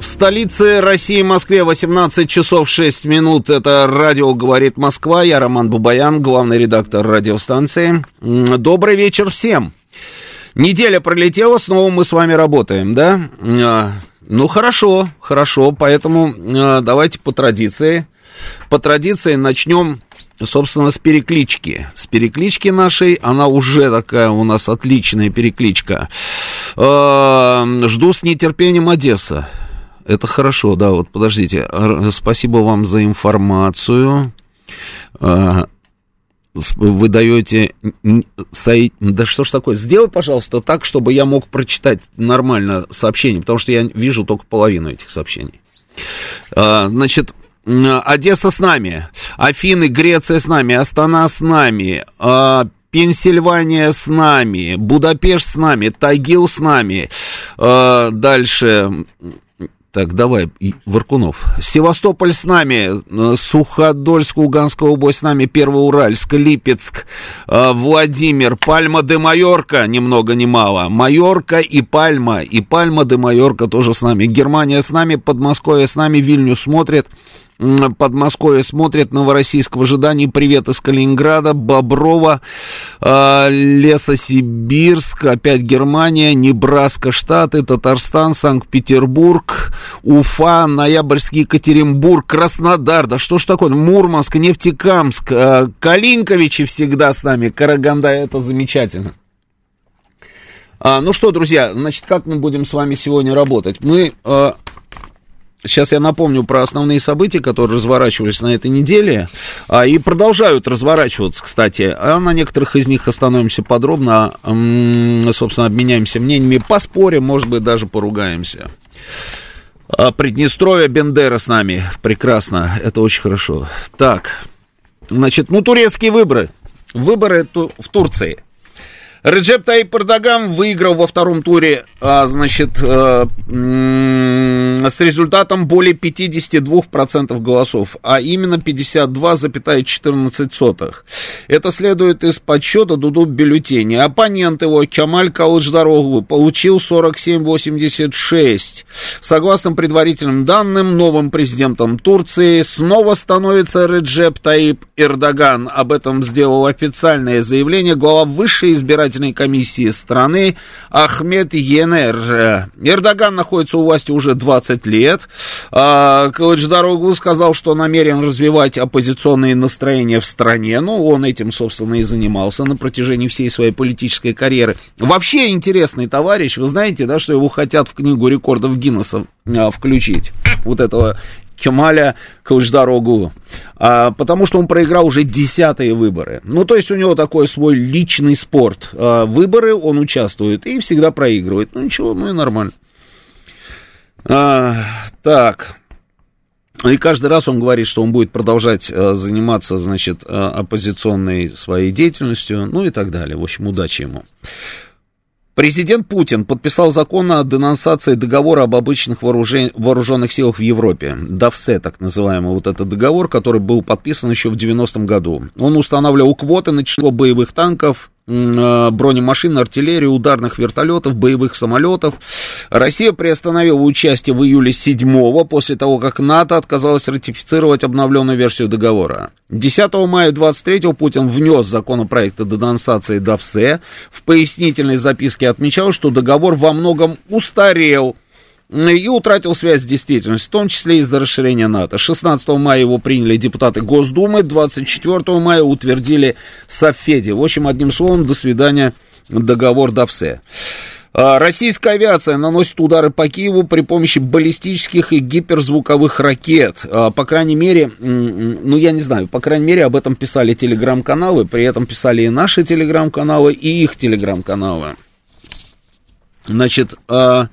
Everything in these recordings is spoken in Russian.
В столице России, Москве, 18 часов 6 минут. Это радио «Говорит Москва». Я Роман Бабаян, главный редактор радиостанции. Добрый вечер всем. Неделя пролетела, снова мы с вами работаем, да? А, ну, хорошо, хорошо, поэтому а, давайте по традиции. По традиции начнем собственно, с переклички. С переклички нашей, она уже такая у нас отличная перекличка. А, жду с нетерпением Одесса. Это хорошо, да, вот подождите. Спасибо вам за информацию. А, вы даете... Да что ж такое? Сделай, пожалуйста, так, чтобы я мог прочитать нормально сообщение, потому что я вижу только половину этих сообщений. А, значит, Одесса с нами, Афины, Греция с нами, Астана с нами, а, Пенсильвания с нами, Будапешт с нами, Тагил с нами. Дальше так, давай, Варкунов. Севастополь с нами, э, Суходольск, Луганская область с нами, Первоуральск, Липецк, э, Владимир, Пальма де Майорка, ни много ни мало. Майорка и Пальма, и Пальма де Майорка тоже с нами. Германия с нами, Подмосковье с нами, Вильнюс смотрит. Подмосковье смотрит, Новороссийск в ожидании, привет из Калининграда, Боброва, э, Лесосибирск, опять Германия, Небраска, Штаты, Татарстан, Санкт-Петербург, Уфа, Ноябрьский Екатеринбург, Краснодар, да что ж такое, Мурманск, Нефтекамск, э, Калинковичи всегда с нами, Караганда, это замечательно. А, ну что, друзья, значит, как мы будем с вами сегодня работать? Мы э, Сейчас я напомню про основные события, которые разворачивались на этой неделе, а, и продолжают разворачиваться, кстати. А на некоторых из них остановимся подробно, собственно, обменяемся мнениями, поспорим, может быть, даже поругаемся. А, Приднестровье, Бендера с нами, прекрасно, это очень хорошо. Так, значит, ну, турецкие выборы, выборы в Турции – Реджеп Таип Эрдоган выиграл во втором туре, а, значит, а, с результатом более 52% голосов, а именно 52,14. Это следует из подсчета Дуду бюллетеней. Оппонент его, Кемаль Калыдждароглу, получил 47,86. Согласно предварительным данным, новым президентом Турции снова становится Реджеп Таип Эрдоган. Об этом сделал официальное заявление глава высшей избирательной избирательной комиссии страны Ахмед Енер. Эрдоган находится у власти уже 20 лет. А, Кылычдароглу сказал, что намерен развивать оппозиционные настроения в стране. Ну, он этим, собственно, и занимался на протяжении всей своей политической карьеры. Вообще интересный товарищ. Вы знаете, да, что его хотят в книгу рекордов Гиннесса а, включить. Вот этого Кемаля Кылычдарогу, а, потому что он проиграл уже десятые выборы. Ну, то есть у него такой свой личный спорт. А, выборы он участвует и всегда проигрывает. Ну, ничего, ну и нормально. А, так. И каждый раз он говорит, что он будет продолжать а, заниматься, значит, оппозиционной своей деятельностью, ну и так далее. В общем, удачи ему. Президент Путин подписал закон о денонсации договора об обычных вооружен... вооруженных силах в Европе. ДАВСЕ, так называемый вот этот договор, который был подписан еще в 90-м году. Он устанавливал квоты на число боевых танков, бронемашин, артиллерии, ударных вертолетов, боевых самолетов. Россия приостановила участие в июле 7 после того, как НАТО отказалось ратифицировать обновленную версию договора. 10 мая 23 Путин внес законопроект о денонсации ДАВСЕ. В пояснительной записке отмечал, что договор во многом устарел – и утратил связь с действительностью, в том числе из-за расширения НАТО. 16 мая его приняли депутаты Госдумы, 24 мая утвердили Софеди. В общем, одним словом, до свидания, договор ДАВСЕ. А, российская авиация наносит удары по Киеву при помощи баллистических и гиперзвуковых ракет. А, по крайней мере, ну я не знаю, по крайней мере об этом писали телеграм-каналы, при этом писали и наши телеграм-каналы, и их телеграм-каналы. Значит, а,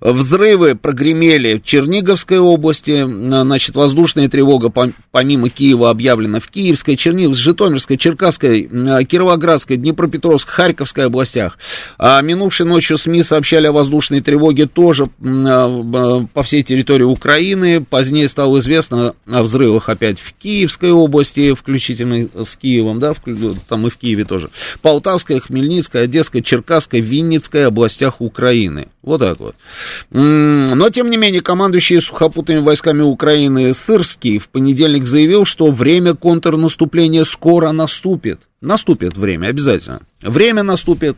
Взрывы прогремели в Черниговской области, значит, воздушная тревога помимо Киева объявлена в Киевской, Черниговской, Житомирской, Черкасской, Кировоградской, Днепропетровской, Харьковской областях. А минувшей ночью СМИ сообщали о воздушной тревоге тоже по всей территории Украины. Позднее стало известно о взрывах опять в Киевской области, включительно с Киевом, да, там и в Киеве тоже. Полтавская, Хмельницкая, Одесская, Черкасская, Винницкая областях Украины. Вот так вот. Но, тем не менее, командующий сухопутными войсками Украины Сырский в понедельник заявил, что время контрнаступления скоро наступит. Наступит время, обязательно. Время наступит,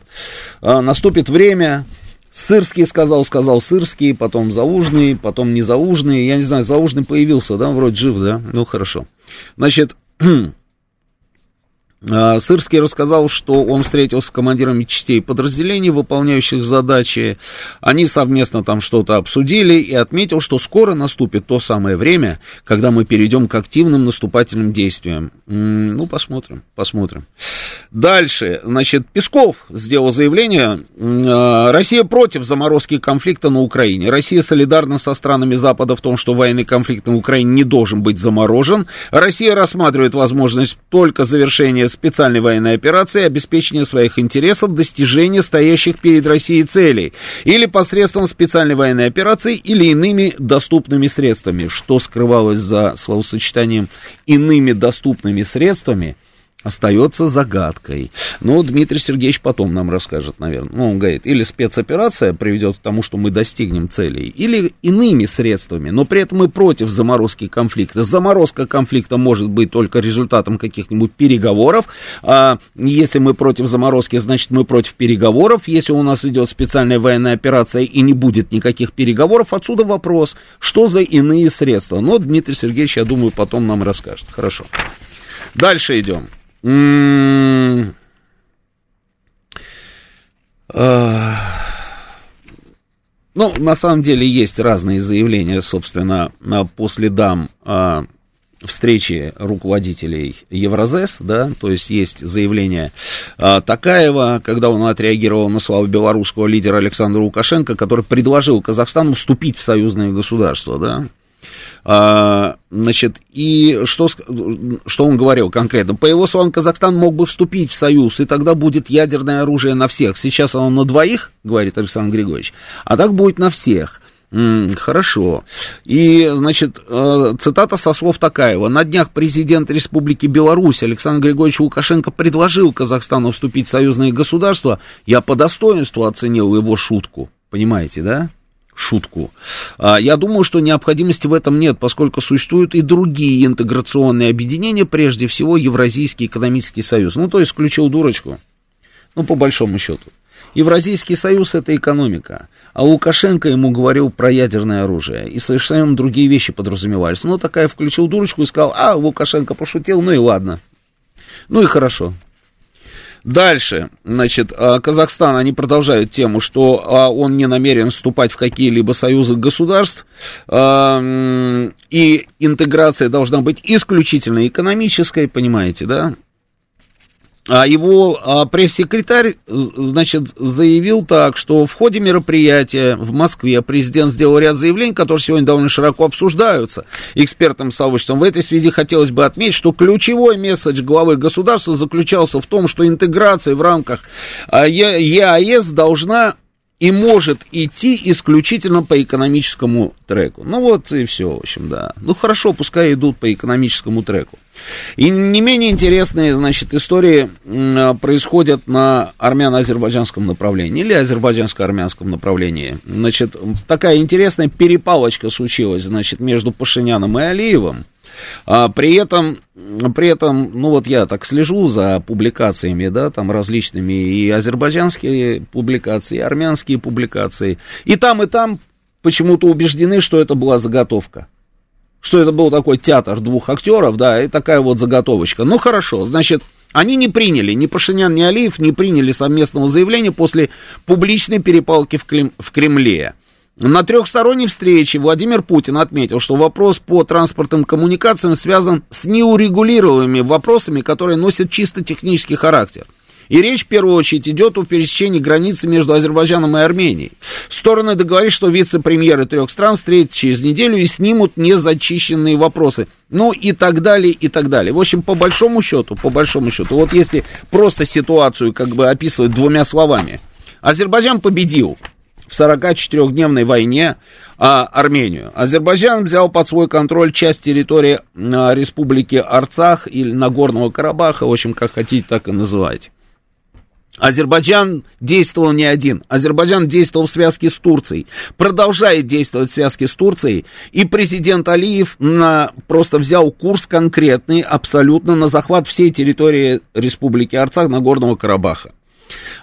а, наступит время. Сырский сказал, сказал Сырский, потом Заужный, потом не Заужный. Я не знаю, Заужный появился, да, вроде жив, да? Ну, хорошо. Значит, Сырский рассказал, что он встретился с командирами частей подразделений, выполняющих задачи. Они совместно там что-то обсудили и отметил, что скоро наступит то самое время, когда мы перейдем к активным наступательным действиям. Ну, посмотрим, посмотрим. Дальше, значит, Песков сделал заявление, а, Россия против заморозки конфликта на Украине. Россия солидарна со странами Запада в том, что военный конфликт на Украине не должен быть заморожен. Россия рассматривает возможность только завершения специальной военной операции, обеспечения своих интересов, достижения стоящих перед Россией целей, или посредством специальной военной операции, или иными доступными средствами. Что скрывалось за словосочетанием «иными доступными средствами», остается загадкой. Но Дмитрий Сергеевич потом нам расскажет, наверное. Ну, он говорит, или спецоперация приведет к тому, что мы достигнем целей, или иными средствами, но при этом мы против заморозки конфликта. Заморозка конфликта может быть только результатом каких-нибудь переговоров. А если мы против заморозки, значит мы против переговоров. Если у нас идет специальная военная операция и не будет никаких переговоров, отсюда вопрос, что за иные средства. Но Дмитрий Сергеевич, я думаю, потом нам расскажет. Хорошо. Дальше идем. Ну, на самом деле есть разные заявления, собственно, по следам а, встречи руководителей Евразес, да, то есть есть заявление а, Такаева, когда он отреагировал на слова белорусского лидера Александра Лукашенко, который предложил Казахстану вступить в союзное государство, да, а, значит, и что, что он говорил конкретно? По его словам, Казахстан мог бы вступить в союз, и тогда будет ядерное оружие на всех. Сейчас оно на двоих, говорит Александр Григорьевич, а так будет на всех. Хорошо. И, значит, э, цитата со слов Такаева. На днях президент Республики Беларусь Александр Григорьевич Лукашенко предложил Казахстану вступить в союзное государство. Я по достоинству оценил его шутку. Понимаете, да? Шутку. А, я думаю, что необходимости в этом нет, поскольку существуют и другие интеграционные объединения, прежде всего Евразийский экономический союз. Ну, то есть включил дурочку, ну, по большому счету. Евразийский союз это экономика, а Лукашенко ему говорил про ядерное оружие, и совершенно другие вещи подразумевались. Ну, такая включил дурочку и сказал, а, Лукашенко пошутил, ну и ладно. Ну и хорошо, Дальше, значит, а, Казахстан, они продолжают тему, что а, он не намерен вступать в какие-либо союзы государств, а, и интеграция должна быть исключительно экономической, понимаете, да? А его а, пресс-секретарь, значит, заявил так, что в ходе мероприятия в Москве президент сделал ряд заявлений, которые сегодня довольно широко обсуждаются экспертным сообществом. В этой связи хотелось бы отметить, что ключевой месседж главы государства заключался в том, что интеграция в рамках а, ЕАЭС должна и может идти исключительно по экономическому треку. Ну вот и все, в общем, да. Ну хорошо, пускай идут по экономическому треку. И не менее интересные, значит, истории происходят на армяно-азербайджанском направлении или азербайджанско-армянском направлении. Значит, такая интересная перепалочка случилась, значит, между Пашиняном и Алиевым. А при этом, при этом, ну вот я так слежу за публикациями, да, там различными и азербайджанские публикации, и армянские публикации. И там, и там почему-то убеждены, что это была заготовка что это был такой театр двух актеров, да, и такая вот заготовочка. Ну, хорошо, значит, они не приняли, ни Пашинян, ни Алиев не приняли совместного заявления после публичной перепалки в, Клем, в Кремле. На трехсторонней встрече Владимир Путин отметил, что вопрос по транспортным коммуникациям связан с неурегулируемыми вопросами, которые носят чисто технический характер. И речь в первую очередь идет о пересечении границы между Азербайджаном и Арменией. Стороны договорились, что вице-премьеры трех стран встретятся через неделю и снимут незачищенные вопросы. Ну и так далее, и так далее. В общем, по большому счету, по большому счету, вот если просто ситуацию как бы описывать двумя словами. Азербайджан победил в 44-дневной войне а, Армению. Азербайджан взял под свой контроль часть территории а, республики Арцах или Нагорного Карабаха, в общем, как хотите, так и называйте. Азербайджан действовал не один. Азербайджан действовал в связке с Турцией. Продолжает действовать в связке с Турцией. И президент Алиев на, просто взял курс конкретный, абсолютно на захват всей территории Республики Арцах, Нагорного Карабаха.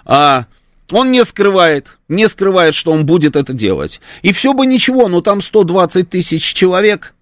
А, он не скрывает, не скрывает, что он будет это делать. И все бы ничего, но там 120 тысяч человек,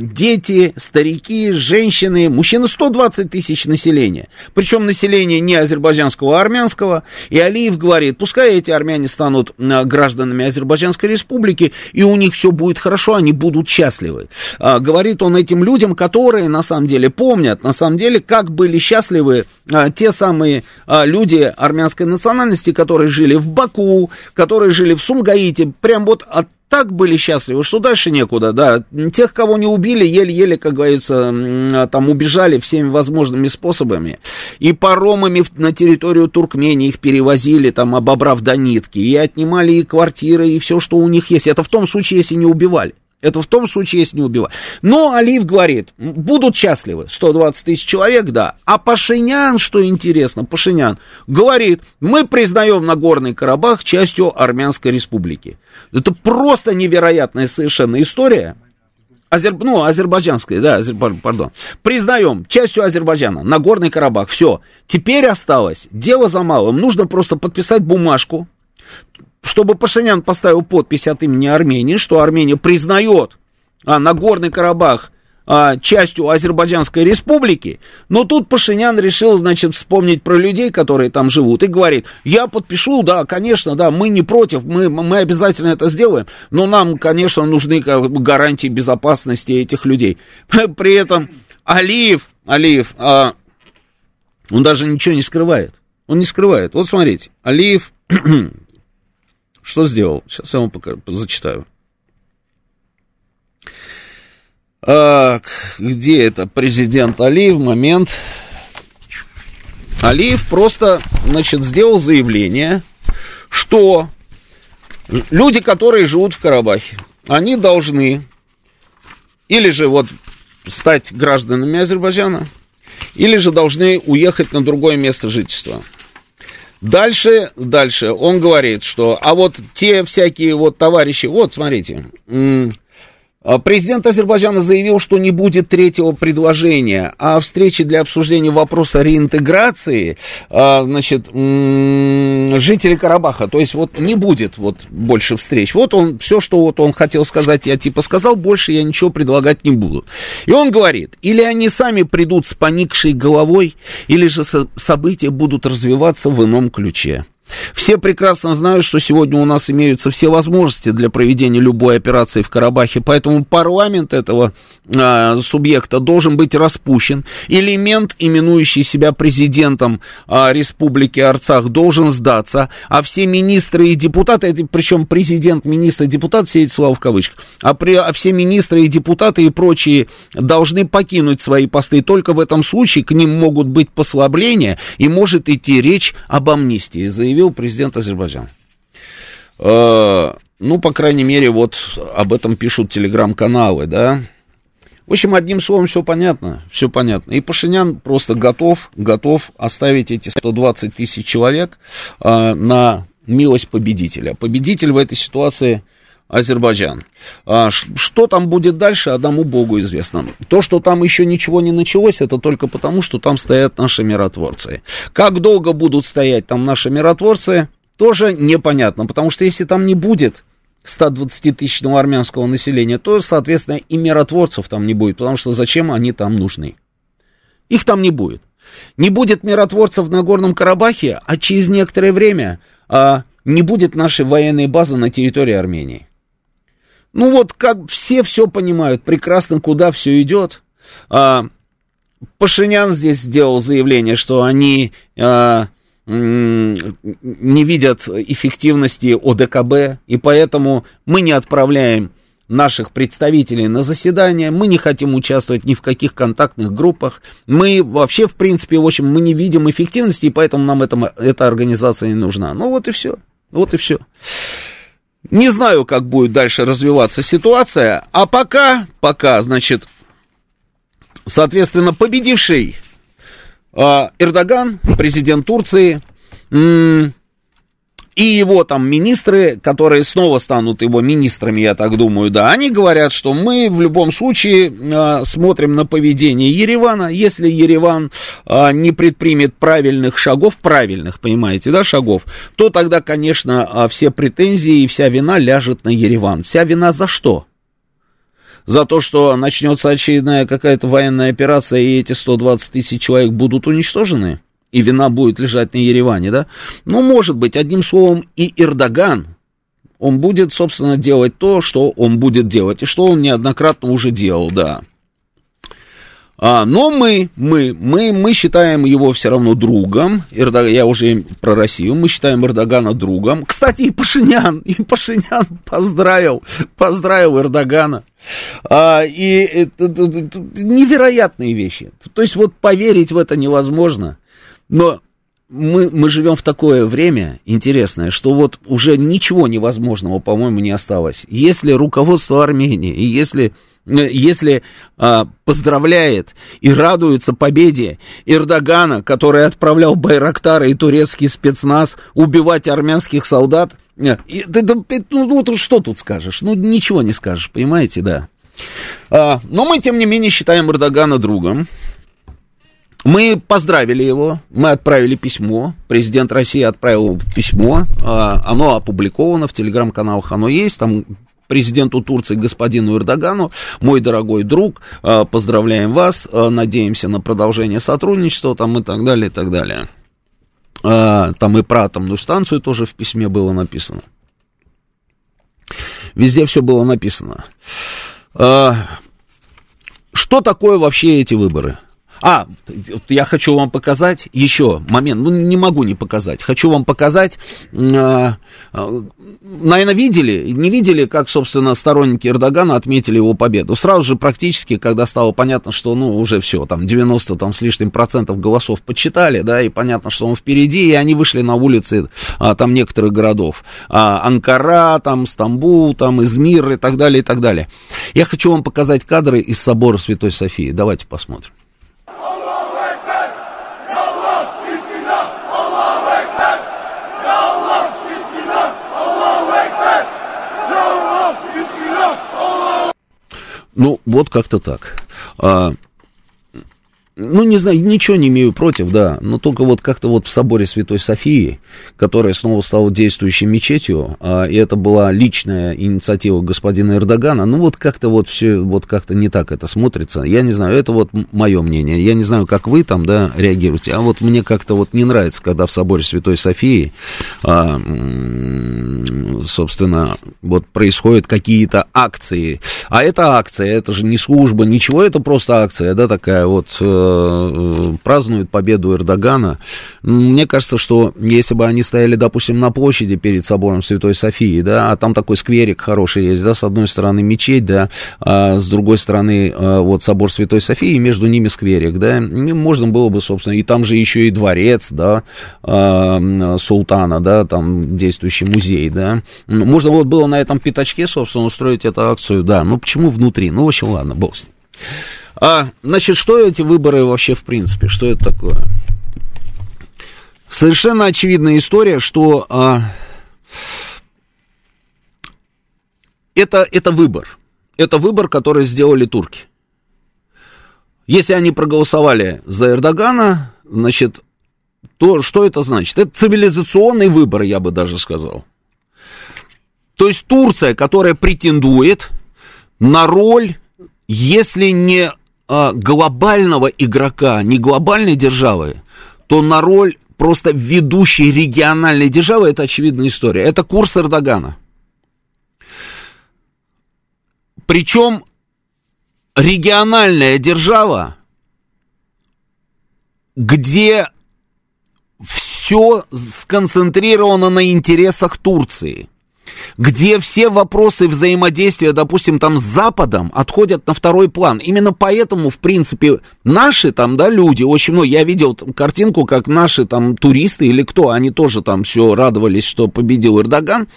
дети, старики, женщины, мужчины 120 тысяч населения. Причем население не азербайджанского, а армянского. И Алиев говорит, пускай эти армяне станут а, гражданами Азербайджанской республики, и у них все будет хорошо, они будут счастливы. А, говорит он этим людям, которые на самом деле помнят, на самом деле, как были счастливы а, те самые а, люди армянской национальности, которые жили в Баку, которые жили в Сумгаите, прям вот от так были счастливы, что дальше некуда, да. Тех, кого не убили, еле-еле, как говорится, там убежали всеми возможными способами. И паромами на территорию Туркмении их перевозили, там, обобрав до нитки, и отнимали и квартиры, и все, что у них есть. Это в том случае, если не убивали. Это в том случае, если не убивать. Но Алиев говорит, будут счастливы, 120 тысяч человек, да. А Пашинян, что интересно, Пашинян говорит, мы признаем Нагорный Карабах частью Армянской республики. Это просто невероятная совершенно история. Азер... Ну, азербайджанская, да, азер... пардон. Признаем частью Азербайджана, Нагорный Карабах, все. Теперь осталось дело за малым. Нужно просто подписать бумажку, чтобы Пашинян поставил подпись от имени Армении, что Армения признает а, Нагорный Карабах а, частью Азербайджанской республики, но тут Пашинян решил, значит, вспомнить про людей, которые там живут, и говорит, я подпишу, да, конечно, да, мы не против, мы, мы обязательно это сделаем, но нам, конечно, нужны гарантии безопасности этих людей. При этом Алиев, Алиев, а, он даже ничего не скрывает, он не скрывает. Вот смотрите, Алиев что сделал? Сейчас я вам пока зачитаю. Так, где это президент Алиев? Момент. Алиев просто, значит, сделал заявление, что люди, которые живут в Карабахе, они должны или же вот стать гражданами Азербайджана, или же должны уехать на другое место жительства. Дальше, дальше. Он говорит, что, а вот те всякие вот товарищи, вот смотрите, президент Азербайджана заявил, что не будет третьего предложения, а встречи для обсуждения вопроса реинтеграции, а, значит, жителей Карабаха, то есть вот не будет вот больше встреч. Вот он, все, что вот он хотел сказать, я типа сказал, больше я ничего предлагать не буду. И он говорит, или они сами придут с поникшей головой, или же события будут развиваться в ином ключе. Все прекрасно знают, что сегодня у нас имеются все возможности для проведения любой операции в Карабахе, поэтому парламент этого а, субъекта должен быть распущен. Элемент, именующий себя президентом а, Республики Арцах, должен сдаться, а все министры и депутаты, это, причем президент, министр, депутат, все эти слова в кавычках, а, при, а все министры и депутаты и прочие должны покинуть свои посты. Только в этом случае к ним могут быть послабления и может идти речь об амнистии, заявил заявил президент Азербайджана. Э, ну, по крайней мере, вот об этом пишут телеграм-каналы, да. В общем, одним словом, все понятно, все понятно. И Пашинян просто готов, готов оставить эти 120 тысяч человек э, на милость победителя. Победитель в этой ситуации Азербайджан. А, что там будет дальше, одному Богу известно. То, что там еще ничего не началось, это только потому, что там стоят наши миротворцы. Как долго будут стоять там наши миротворцы, тоже непонятно, потому что если там не будет 120-тысячного армянского населения, то, соответственно, и миротворцев там не будет, потому что зачем они там нужны? Их там не будет. Не будет миротворцев в Нагорном Карабахе, а через некоторое время а, не будет нашей военной базы на территории Армении. Ну вот как все все понимают прекрасно, куда все идет. А, Пашинян здесь сделал заявление, что они а, не видят эффективности ОДКБ, и поэтому мы не отправляем наших представителей на заседание, мы не хотим участвовать ни в каких контактных группах, мы вообще, в принципе, в общем, мы не видим эффективности, и поэтому нам это, эта организация не нужна. Ну вот и все, вот и все. Не знаю, как будет дальше развиваться ситуация, а пока, пока, значит, соответственно, победивший э, Эрдоган, президент Турции, и его там министры, которые снова станут его министрами, я так думаю, да, они говорят, что мы в любом случае э, смотрим на поведение Еревана. Если Ереван э, не предпримет правильных шагов, правильных, понимаете, да, шагов, то тогда, конечно, э, все претензии и вся вина ляжет на Ереван. Вся вина за что? За то, что начнется очередная какая-то военная операция, и эти 120 тысяч человек будут уничтожены? И вина будет лежать на Ереване, да? Ну, может быть, одним словом, и Эрдоган, он будет, собственно, делать то, что он будет делать, и что он неоднократно уже делал, да. А, но мы, мы, мы, мы считаем его все равно другом. Эрдог... Я уже про Россию. Мы считаем Эрдогана другом. Кстати, и Пашинян, и Пашинян поздравил, поздравил Эрдогана. А, и это, это, это невероятные вещи. То есть вот поверить в это невозможно. Но мы, мы живем в такое время интересное, что вот уже ничего невозможного, по-моему, не осталось. Если руководство Армении, и если, э, если а, поздравляет и радуется победе Эрдогана, который отправлял Байрактары и турецкий спецназ убивать армянских солдат, э, и, да, да, ну, ну что тут скажешь? Ну, ничего не скажешь, понимаете, да. А, но мы, тем не менее, считаем Эрдогана другом. Мы поздравили его, мы отправили письмо, президент России отправил письмо, а, оно опубликовано в телеграм-каналах, оно есть, там президенту Турции господину Эрдогану, мой дорогой друг, а, поздравляем вас, а, надеемся на продолжение сотрудничества там и так далее, и так далее. Там и про атомную станцию тоже в письме было написано. Везде все было написано. Что такое вообще эти выборы? А, я хочу вам показать еще момент, ну не могу не показать, хочу вам показать, э, э, наверное, видели, не видели, как, собственно, сторонники Эрдогана отметили его победу. Сразу же практически, когда стало понятно, что, ну, уже все, там, 90 там, с лишним процентов голосов подсчитали, да, и понятно, что он впереди, и они вышли на улицы, а, там, некоторых городов. А, Анкара, там, Стамбул, там, Измир и так далее, и так далее. Я хочу вам показать кадры из собора Святой Софии. Давайте посмотрим. Ну, вот как-то так. А, ну, не знаю, ничего не имею против, да, но только вот как-то вот в соборе Святой Софии, которая снова стала действующей мечетью, а, и это была личная инициатива господина Эрдогана, ну, вот как-то вот все, вот как-то не так это смотрится, я не знаю, это вот мое мнение, я не знаю, как вы там, да, реагируете, а вот мне как-то вот не нравится, когда в соборе Святой Софии, а, собственно, вот происходят какие-то акции, а это акция, это же не служба, ничего, это просто акция, да, такая вот э, празднуют победу Эрдогана. Мне кажется, что если бы они стояли, допустим, на площади перед собором Святой Софии, да, а там такой скверик хороший есть, да, с одной стороны мечеть, да, а с другой стороны э, вот собор Святой Софии, между ними скверик, да, можно было бы, собственно, и там же еще и дворец, да, э, султана, да, там действующий музей, да. Можно вот было на этом пятачке, собственно, устроить эту акцию, да, ну почему внутри? Ну, в общем, ладно, бог с ним. А, значит, что эти выборы вообще в принципе? Что это такое? Совершенно очевидная история, что а, это, это выбор. Это выбор, который сделали турки. Если они проголосовали за Эрдогана, значит, то что это значит? Это цивилизационный выбор, я бы даже сказал. То есть Турция, которая претендует на роль, если не а, глобального игрока, не глобальной державы, то на роль просто ведущей региональной державы это очевидная история. Это курс Эрдогана. Причем региональная держава, где все сконцентрировано на интересах Турции где все вопросы взаимодействия, допустим, там с Западом отходят на второй план. Именно поэтому, в принципе, наши там, да, люди, очень много, я видел картинку, как наши там туристы или кто, они тоже там все радовались, что победил Эрдоган,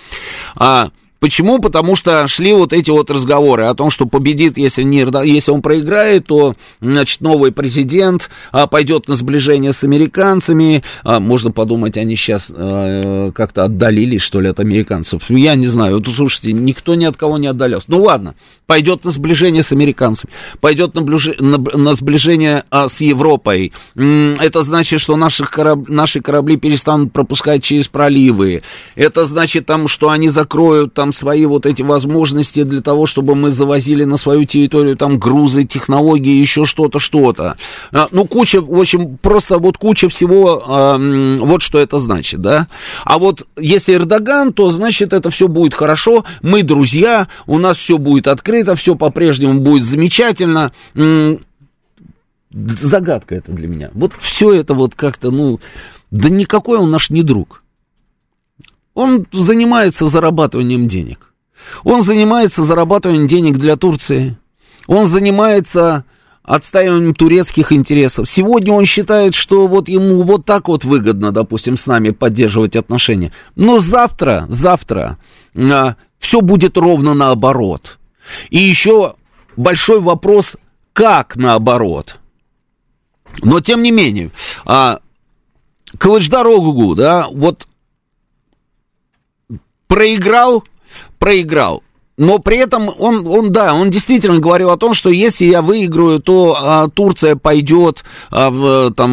а, Почему? Потому что шли вот эти вот разговоры о том, что победит, если, не, если он проиграет, то, значит, новый президент а, пойдет на сближение с американцами. А, можно подумать, они сейчас а, как-то отдалились, что ли, от американцев. Я не знаю. Вот, слушайте, никто ни от кого не отдалялся. Ну ладно, пойдет на сближение с американцами, пойдет на, блюж... на, на сближение с Европой. Это значит, что наших кораб... наши корабли перестанут пропускать через проливы. Это значит, там, что они закроют там свои вот эти возможности для того, чтобы мы завозили на свою территорию там грузы, технологии, еще что-то, что-то. А, ну, куча, в общем, просто вот куча всего, э, вот что это значит, да. А вот если Эрдоган, то значит это все будет хорошо, мы друзья, у нас все будет открыто, все по-прежнему будет замечательно. Загадка это для меня. Вот все это вот как-то, ну, да никакой он наш не друг. Он занимается зарабатыванием денег. Он занимается зарабатыванием денег для Турции. Он занимается отстаиванием турецких интересов. Сегодня он считает, что вот ему вот так вот выгодно, допустим, с нами поддерживать отношения. Но завтра, завтра а, все будет ровно наоборот. И еще большой вопрос, как наоборот. Но тем не менее, а, Кылычдар Огугу, да, вот проиграл, проиграл. Но при этом он, он, да, он действительно говорил о том, что если я выиграю, то а, Турция пойдет а, в, там,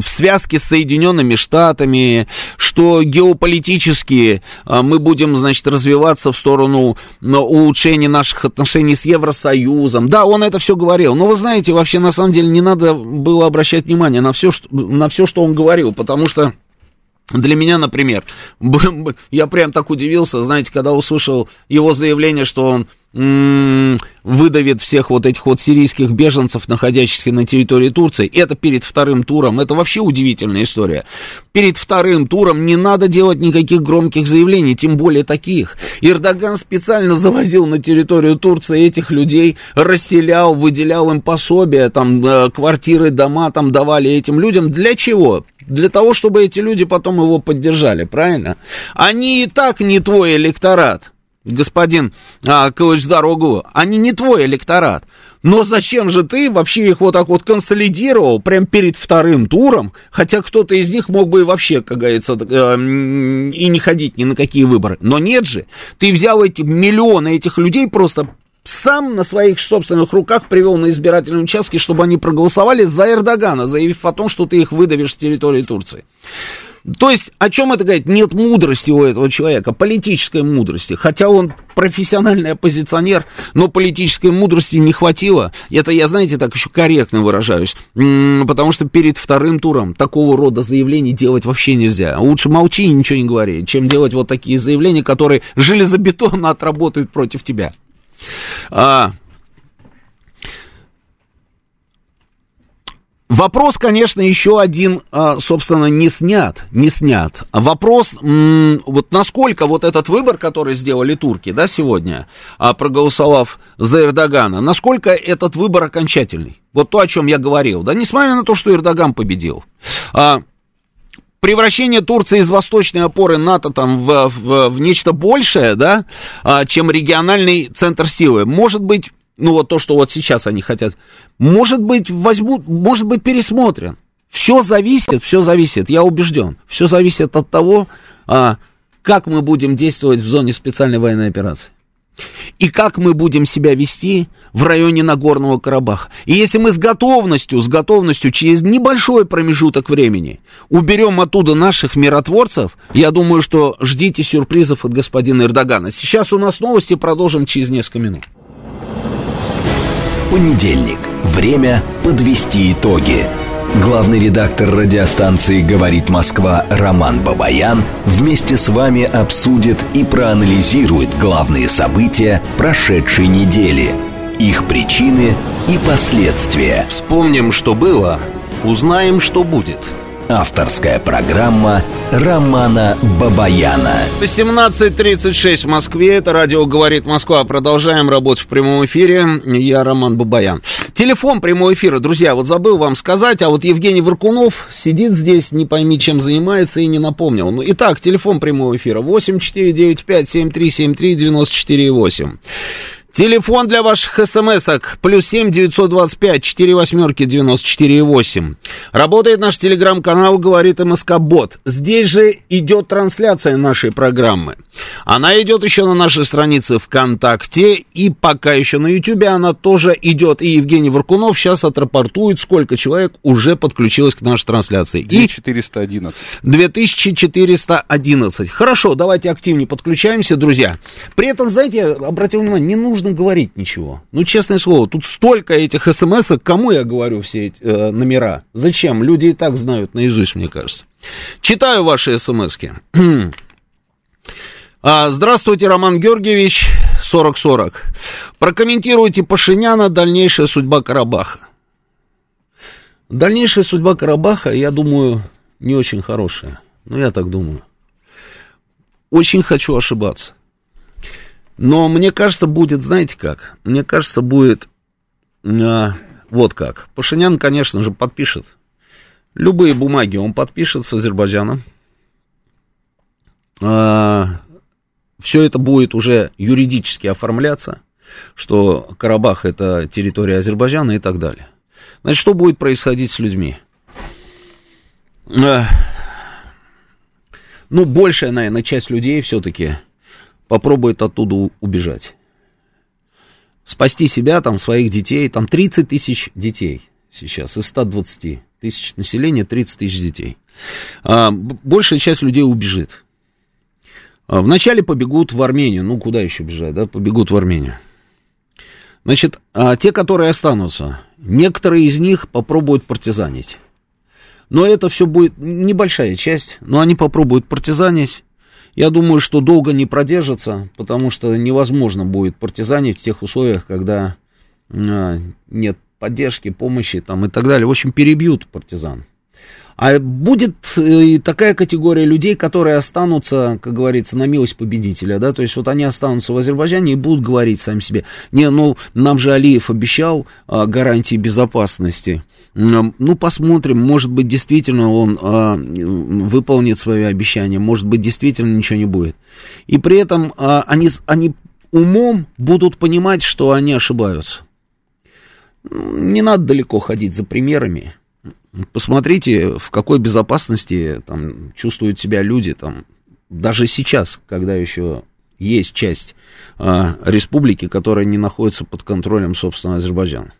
в связке с Соединенными Штатами, что геополитически а, мы будем, значит, развиваться в сторону ну, улучшения наших отношений с Евросоюзом. Да, он это все говорил. Но вы знаете, вообще на самом деле не надо было обращать внимание на все, что, на все, что он говорил, потому что для меня, например, я прям так удивился, знаете, когда услышал его заявление, что он выдавит всех вот этих вот сирийских беженцев, находящихся на территории Турции. Это перед вторым туром. Это вообще удивительная история. Перед вторым туром не надо делать никаких громких заявлений, тем более таких. Эрдоган специально завозил на территорию Турции этих людей, расселял, выделял им пособия, там, э, квартиры, дома там давали этим людям. Для чего? Для того, чтобы эти люди потом его поддержали, правильно? Они и так не твой электорат господин а, Кылыч-Дорогу, они не твой электорат. Но зачем же ты вообще их вот так вот консолидировал прямо перед вторым туром, хотя кто-то из них мог бы и вообще, как говорится, э, и не ходить ни на какие выборы. Но нет же, ты взял эти миллионы этих людей просто сам на своих собственных руках привел на избирательные участки, чтобы они проголосовали за Эрдогана, заявив о том, что ты их выдавишь с территории Турции. То есть, о чем это говорит? Нет мудрости у этого человека, политической мудрости. Хотя он профессиональный оппозиционер, но политической мудрости не хватило. Это я, знаете, так еще корректно выражаюсь. Потому что перед вторым туром такого рода заявлений делать вообще нельзя. Лучше молчи и ничего не говори, чем делать вот такие заявления, которые железобетонно отработают против тебя. А, Вопрос, конечно, еще один, а, собственно, не снят, не снят. Вопрос, вот насколько вот этот выбор, который сделали турки, да, сегодня, а, проголосовав за Эрдогана, насколько этот выбор окончательный? Вот то, о чем я говорил, да, несмотря на то, что Эрдоган победил. А, превращение Турции из восточной опоры НАТО там в, в, в нечто большее, да, чем региональный центр силы, может быть ну вот то, что вот сейчас они хотят, может быть, возьмут, может быть, пересмотрен. Все зависит, все зависит, я убежден. Все зависит от того, а, как мы будем действовать в зоне специальной военной операции. И как мы будем себя вести в районе Нагорного Карабаха. И если мы с готовностью, с готовностью через небольшой промежуток времени уберем оттуда наших миротворцев, я думаю, что ждите сюрпризов от господина Эрдогана. Сейчас у нас новости, продолжим через несколько минут. Понедельник. Время подвести итоги. Главный редактор радиостанции «Говорит Москва» Роман Бабаян вместе с вами обсудит и проанализирует главные события прошедшей недели, их причины и последствия. Вспомним, что было, узнаем, что будет – Авторская программа Романа Бабаяна. 18.36 в Москве. Это радио «Говорит Москва». Продолжаем работать в прямом эфире. Я Роман Бабаян. Телефон прямого эфира, друзья, вот забыл вам сказать, а вот Евгений Варкунов сидит здесь, не пойми, чем занимается, и не напомнил. Ну, итак, телефон прямого эфира 8495 7373 94 8. Телефон для ваших смс-ок. Плюс семь девятьсот двадцать пять четыре восьмерки девяносто четыре восемь. Работает наш телеграм-канал «Говорит МСК Бот». Здесь же идет трансляция нашей программы. Она идет еще на нашей странице ВКонтакте. И пока еще на Ютубе она тоже идет. И Евгений Варкунов сейчас отрапортует, сколько человек уже подключилось к нашей трансляции. 2411. 2411. Хорошо, давайте активнее подключаемся, друзья. При этом, знаете, обратил внимание, не нужно нужно говорить ничего. Ну, честное слово, тут столько этих смс кому я говорю все эти э, номера? Зачем? Люди и так знают наизусть, мне кажется. Читаю ваши смс -ки. а, здравствуйте, Роман Георгиевич, 4040. Прокомментируйте Пашиняна, дальнейшая судьба Карабаха. Дальнейшая судьба Карабаха, я думаю, не очень хорошая. Ну, я так думаю. Очень хочу ошибаться. Но мне кажется, будет, знаете как? Мне кажется, будет э, вот как. Пашинян, конечно же, подпишет. Любые бумаги он подпишет с Азербайджаном. Э, все это будет уже юридически оформляться, что Карабах это территория Азербайджана и так далее. Значит, что будет происходить с людьми? Э, ну, большая, наверное, часть людей все-таки попробует оттуда убежать. Спасти себя, там, своих детей, там 30 тысяч детей сейчас из 120 тысяч населения, 30 тысяч детей. А, большая часть людей убежит. А, вначале побегут в Армению, ну куда еще бежать, да, побегут в Армению. Значит, а те, которые останутся, некоторые из них попробуют партизанить. Но это все будет небольшая часть, но они попробуют партизанить, я думаю, что долго не продержится, потому что невозможно будет партизанить в тех условиях, когда э, нет поддержки, помощи там, и так далее. В общем, перебьют партизан. А будет э, и такая категория людей, которые останутся, как говорится, на милость победителя, да, то есть вот они останутся в Азербайджане и будут говорить сами себе, не, ну, нам же Алиев обещал а, гарантии безопасности, ну, посмотрим, может быть, действительно он а, выполнит свои обещания, может быть, действительно ничего не будет. И при этом а, они, они умом будут понимать, что они ошибаются. Не надо далеко ходить за примерами. Посмотрите, в какой безопасности там чувствуют себя люди, там, даже сейчас, когда еще есть часть а, республики, которая не находится под контролем, собственно, Азербайджана.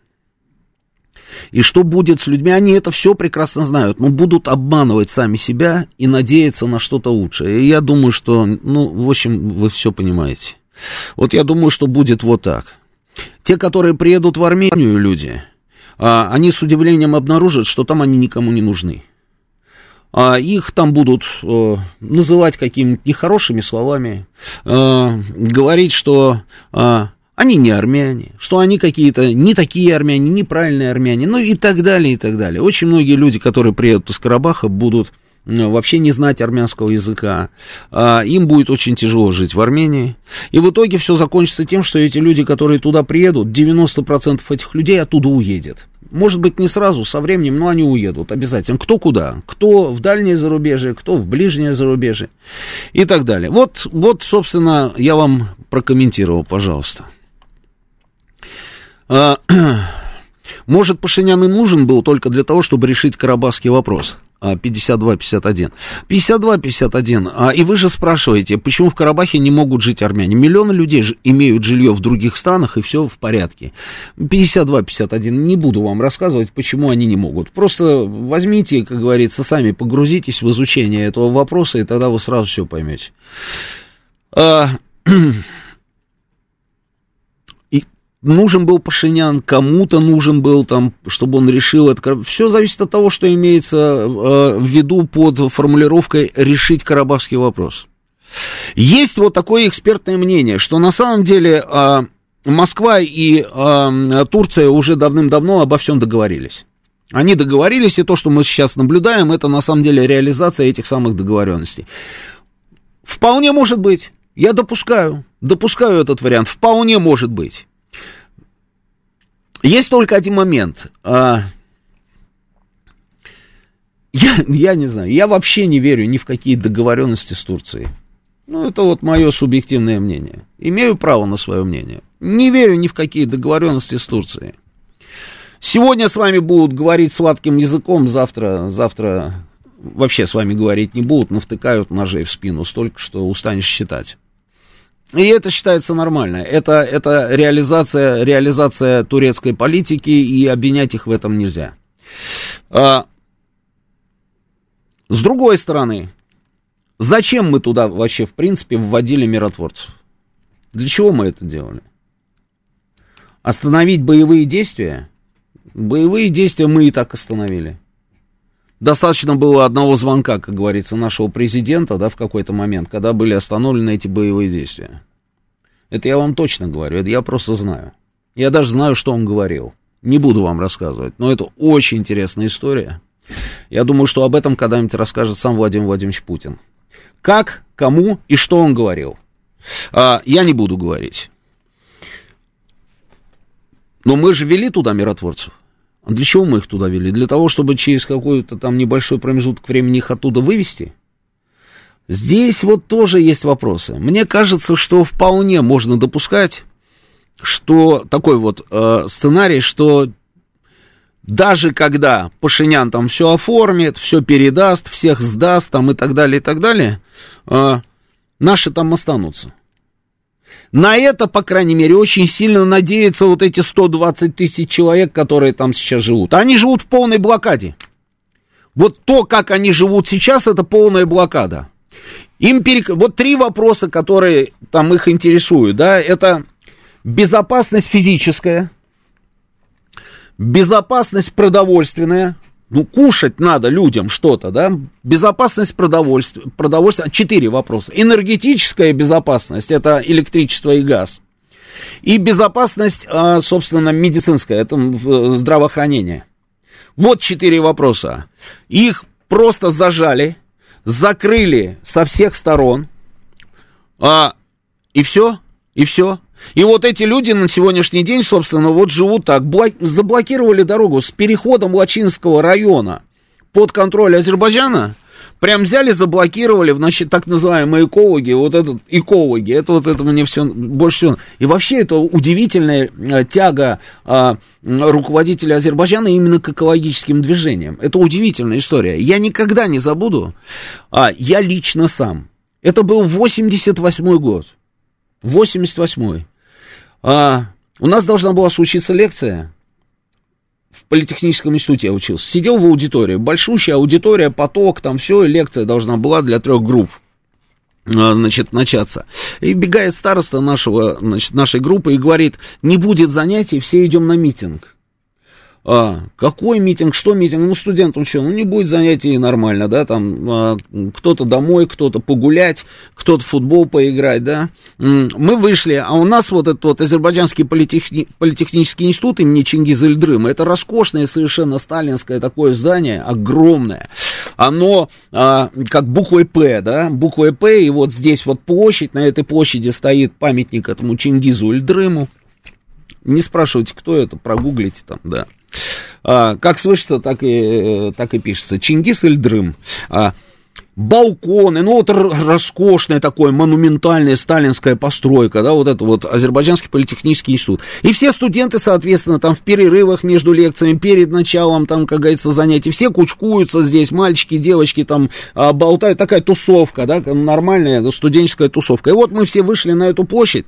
И что будет с людьми, они это все прекрасно знают, но будут обманывать сами себя и надеяться на что-то лучшее. И я думаю, что, ну, в общем, вы все понимаете. Вот я думаю, что будет вот так. Те, которые приедут в Армению, люди, они с удивлением обнаружат, что там они никому не нужны. А их там будут э, называть какими-то нехорошими словами, э, говорить, что э, они не армяне, что они какие-то не такие армяне, неправильные армяне, ну и так далее, и так далее. Очень многие люди, которые приедут из Карабаха, будут вообще не знать армянского языка. А, им будет очень тяжело жить в Армении. И в итоге все закончится тем, что эти люди, которые туда приедут, 90% этих людей оттуда уедет. Может быть, не сразу, со временем, но они уедут обязательно. Кто куда? Кто в дальнее зарубежье, кто в ближнее зарубежье и так далее. Вот, вот собственно, я вам прокомментировал, пожалуйста. А, может, Пашинян и нужен был только для того, чтобы решить карабахский вопрос. 52-51. 52-51. А, и вы же спрашиваете, почему в Карабахе не могут жить армяне? Миллионы людей имеют жилье в других странах, и все в порядке. 52-51. Не буду вам рассказывать, почему они не могут. Просто возьмите, как говорится, сами погрузитесь в изучение этого вопроса, и тогда вы сразу все поймете. Нужен был Пашинян, кому-то нужен был там, чтобы он решил это. Все зависит от того, что имеется э, в виду под формулировкой «решить карабахский вопрос». Есть вот такое экспертное мнение, что на самом деле э, Москва и э, Турция уже давным-давно обо всем договорились. Они договорились, и то, что мы сейчас наблюдаем, это на самом деле реализация этих самых договоренностей. Вполне может быть. Я допускаю, допускаю этот вариант. Вполне может быть. Есть только один момент. А, я, я не знаю, я вообще не верю ни в какие договоренности с Турцией. Ну, это вот мое субъективное мнение. Имею право на свое мнение. Не верю ни в какие договоренности с Турцией. Сегодня с вами будут говорить сладким языком, завтра, завтра вообще с вами говорить не будут, навтыкают ножей в спину столько, что устанешь считать. И это считается нормально. Это, это реализация, реализация турецкой политики, и обвинять их в этом нельзя. А, с другой стороны, зачем мы туда вообще, в принципе, вводили миротворцев? Для чего мы это делали? Остановить боевые действия? Боевые действия мы и так остановили. Достаточно было одного звонка, как говорится, нашего президента, да, в какой-то момент, когда были остановлены эти боевые действия. Это я вам точно говорю, это я просто знаю. Я даже знаю, что он говорил. Не буду вам рассказывать, но это очень интересная история. Я думаю, что об этом когда-нибудь расскажет сам Владимир Владимирович Путин. Как, кому и что он говорил. А, я не буду говорить. Но мы же вели туда миротворцев. А для чего мы их туда вели? Для того, чтобы через какой-то там небольшой промежуток времени их оттуда вывести? Здесь вот тоже есть вопросы. Мне кажется, что вполне можно допускать, что такой вот э, сценарий, что даже когда Пашинян там все оформит, все передаст, всех сдаст там и так далее, и так далее, э, наши там останутся. На это, по крайней мере, очень сильно надеются вот эти 120 тысяч человек, которые там сейчас живут. Они живут в полной блокаде. Вот то, как они живут сейчас, это полная блокада. Им перек... Вот три вопроса, которые там их интересуют, да, это безопасность физическая, безопасность продовольственная, ну, кушать надо людям что-то, да? Безопасность продовольствия, продовольствия, четыре вопроса. Энергетическая безопасность, это электричество и газ. И безопасность, а, собственно, медицинская, это здравоохранение. Вот четыре вопроса. Их просто зажали, закрыли со всех сторон, а, и все, и все. И вот эти люди на сегодняшний день, собственно, вот живут так, заблокировали дорогу с переходом Лачинского района под контроль Азербайджана, прям взяли, заблокировали, значит, так называемые экологи, вот этот экологи, это вот это мне все больше всего. И вообще это удивительная э, тяга а, руководителя Азербайджана именно к экологическим движениям. Это удивительная история. Я никогда не забуду, а, я лично сам. Это был 88 год. 88-й. А, у нас должна была случиться лекция. В политехническом институте я учился. Сидел в аудитории. Большущая аудитория, поток, там все, лекция должна была для трех групп а, значит, начаться. И бегает староста нашего, значит, нашей группы и говорит, не будет занятий, все идем на митинг. А, какой митинг, что митинг? Ну, студентам что, ну, не будет занятий нормально, да, там, а, кто-то домой, кто-то погулять, кто-то в футбол поиграть, да. Мы вышли, а у нас вот этот вот Азербайджанский политехни, политехнический институт имени Чингиза Ильдрыма, это роскошное совершенно сталинское такое здание, огромное. Оно а, как буквой П, да, буквой П, и вот здесь вот площадь, на этой площади стоит памятник этому Чингизу Ильдрыму. Не спрашивайте, кто это, прогуглите там, да. А, как слышится, так и, так и пишется. Чингис Эльдрым. А, балконы, ну вот роскошная такое, монументальная сталинская постройка, да, вот это вот Азербайджанский политехнический институт. И все студенты, соответственно, там в перерывах между лекциями, перед началом, там, как говорится, занятий, все кучкуются здесь, мальчики, девочки там а, болтают, такая тусовка, да, нормальная студенческая тусовка. И вот мы все вышли на эту площадь,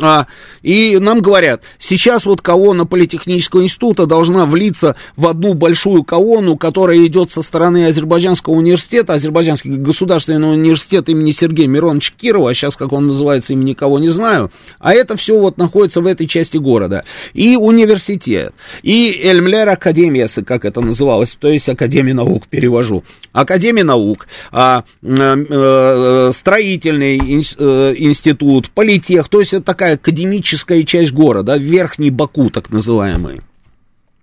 а, и нам говорят, сейчас вот колонна Политехнического института должна влиться в одну большую колонну, которая идет со стороны Азербайджанского университета, Азербайджанский государственный университет имени Сергея Мироновича Кирова, а сейчас как он называется, имени никого не знаю, а это все вот находится в этой части города. И университет, и Эльмлер Академия, как это называлось, то есть Академия наук перевожу, Академия наук, а, а, строительный э, институт, политех, то есть это такая академическая часть города, Верхний Баку, так называемый.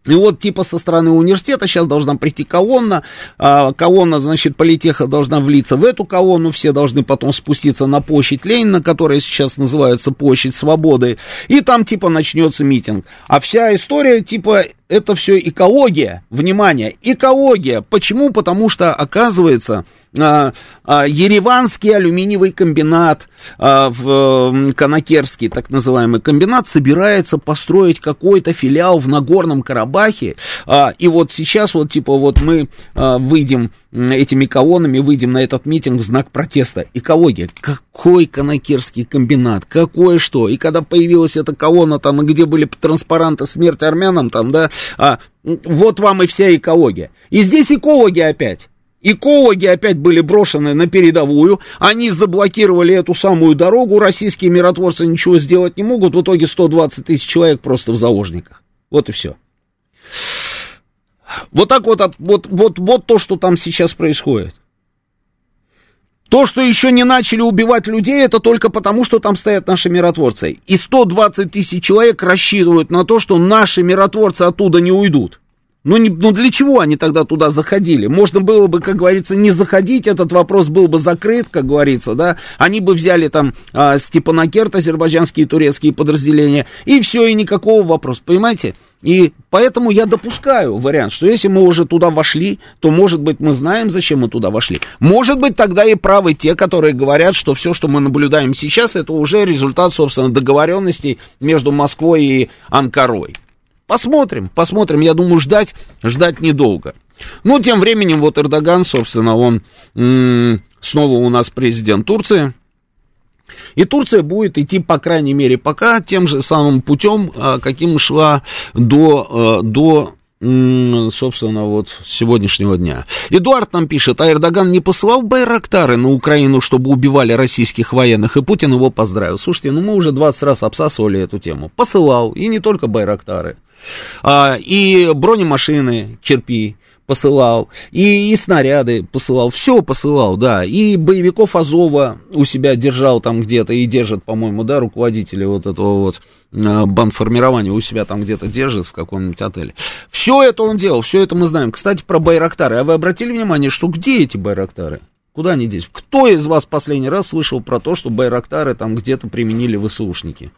И вот типа со стороны университета сейчас должна прийти колонна, а, колонна, значит, политеха должна влиться в эту колонну, все должны потом спуститься на площадь Ленина, которая сейчас называется площадь Свободы, и там типа начнется митинг. А вся история типа это все экология, внимание, экология. Почему? Потому что, оказывается, а, а, Ереванский алюминиевый комбинат, а, в, Канакерский так называемый комбинат, собирается построить какой-то филиал в Нагорном Карабахе, и вот сейчас вот типа вот мы выйдем этими колоннами, выйдем на этот митинг в знак протеста. Экология. Какой Канакерский комбинат? Какое что? И когда появилась эта колонна там, и где были транспаранты «Смерть армянам», там, да, а, вот вам и вся экология. И здесь экологи опять. Экологи опять были брошены на передовую, они заблокировали эту самую дорогу, российские миротворцы ничего сделать не могут, в итоге 120 тысяч человек просто в заложниках. Вот и все. Вот так вот, вот, вот, вот то, что там сейчас происходит. То, что еще не начали убивать людей, это только потому, что там стоят наши миротворцы. И 120 тысяч человек рассчитывают на то, что наши миротворцы оттуда не уйдут. Ну, не, ну для чего они тогда туда заходили? Можно было бы, как говорится, не заходить, этот вопрос был бы закрыт, как говорится, да. Они бы взяли там а, Степанакерт, азербайджанские и турецкие подразделения, и все, и никакого вопроса, понимаете? И поэтому я допускаю вариант, что если мы уже туда вошли, то, может быть, мы знаем, зачем мы туда вошли. Может быть, тогда и правы те, которые говорят, что все, что мы наблюдаем сейчас, это уже результат, собственно, договоренностей между Москвой и Анкарой. Посмотрим, посмотрим. Я думаю, ждать, ждать недолго. Ну, тем временем, вот Эрдоган, собственно, он м- снова у нас президент Турции. И Турция будет идти, по крайней мере, пока тем же самым путем, а, каким шла до, а, до собственно, вот сегодняшнего дня. Эдуард нам пишет, а Эрдоган не посылал Байрактары на Украину, чтобы убивали российских военных, и Путин его поздравил. Слушайте, ну мы уже 20 раз обсасывали эту тему. Посылал, и не только Байрактары. А, и бронемашины, черпи, посылал, и, и снаряды посылал, все посылал, да, и боевиков Азова у себя держал там где-то, и держит, по-моему, да, руководители вот этого вот а, бандформирования у себя там где-то держит в каком-нибудь отеле. Все это он делал, все это мы знаем. Кстати, про Байрактары, а вы обратили внимание, что где эти Байрактары? Куда они здесь? Кто из вас последний раз слышал про то, что Байрактары там где-то применили ВСУшники?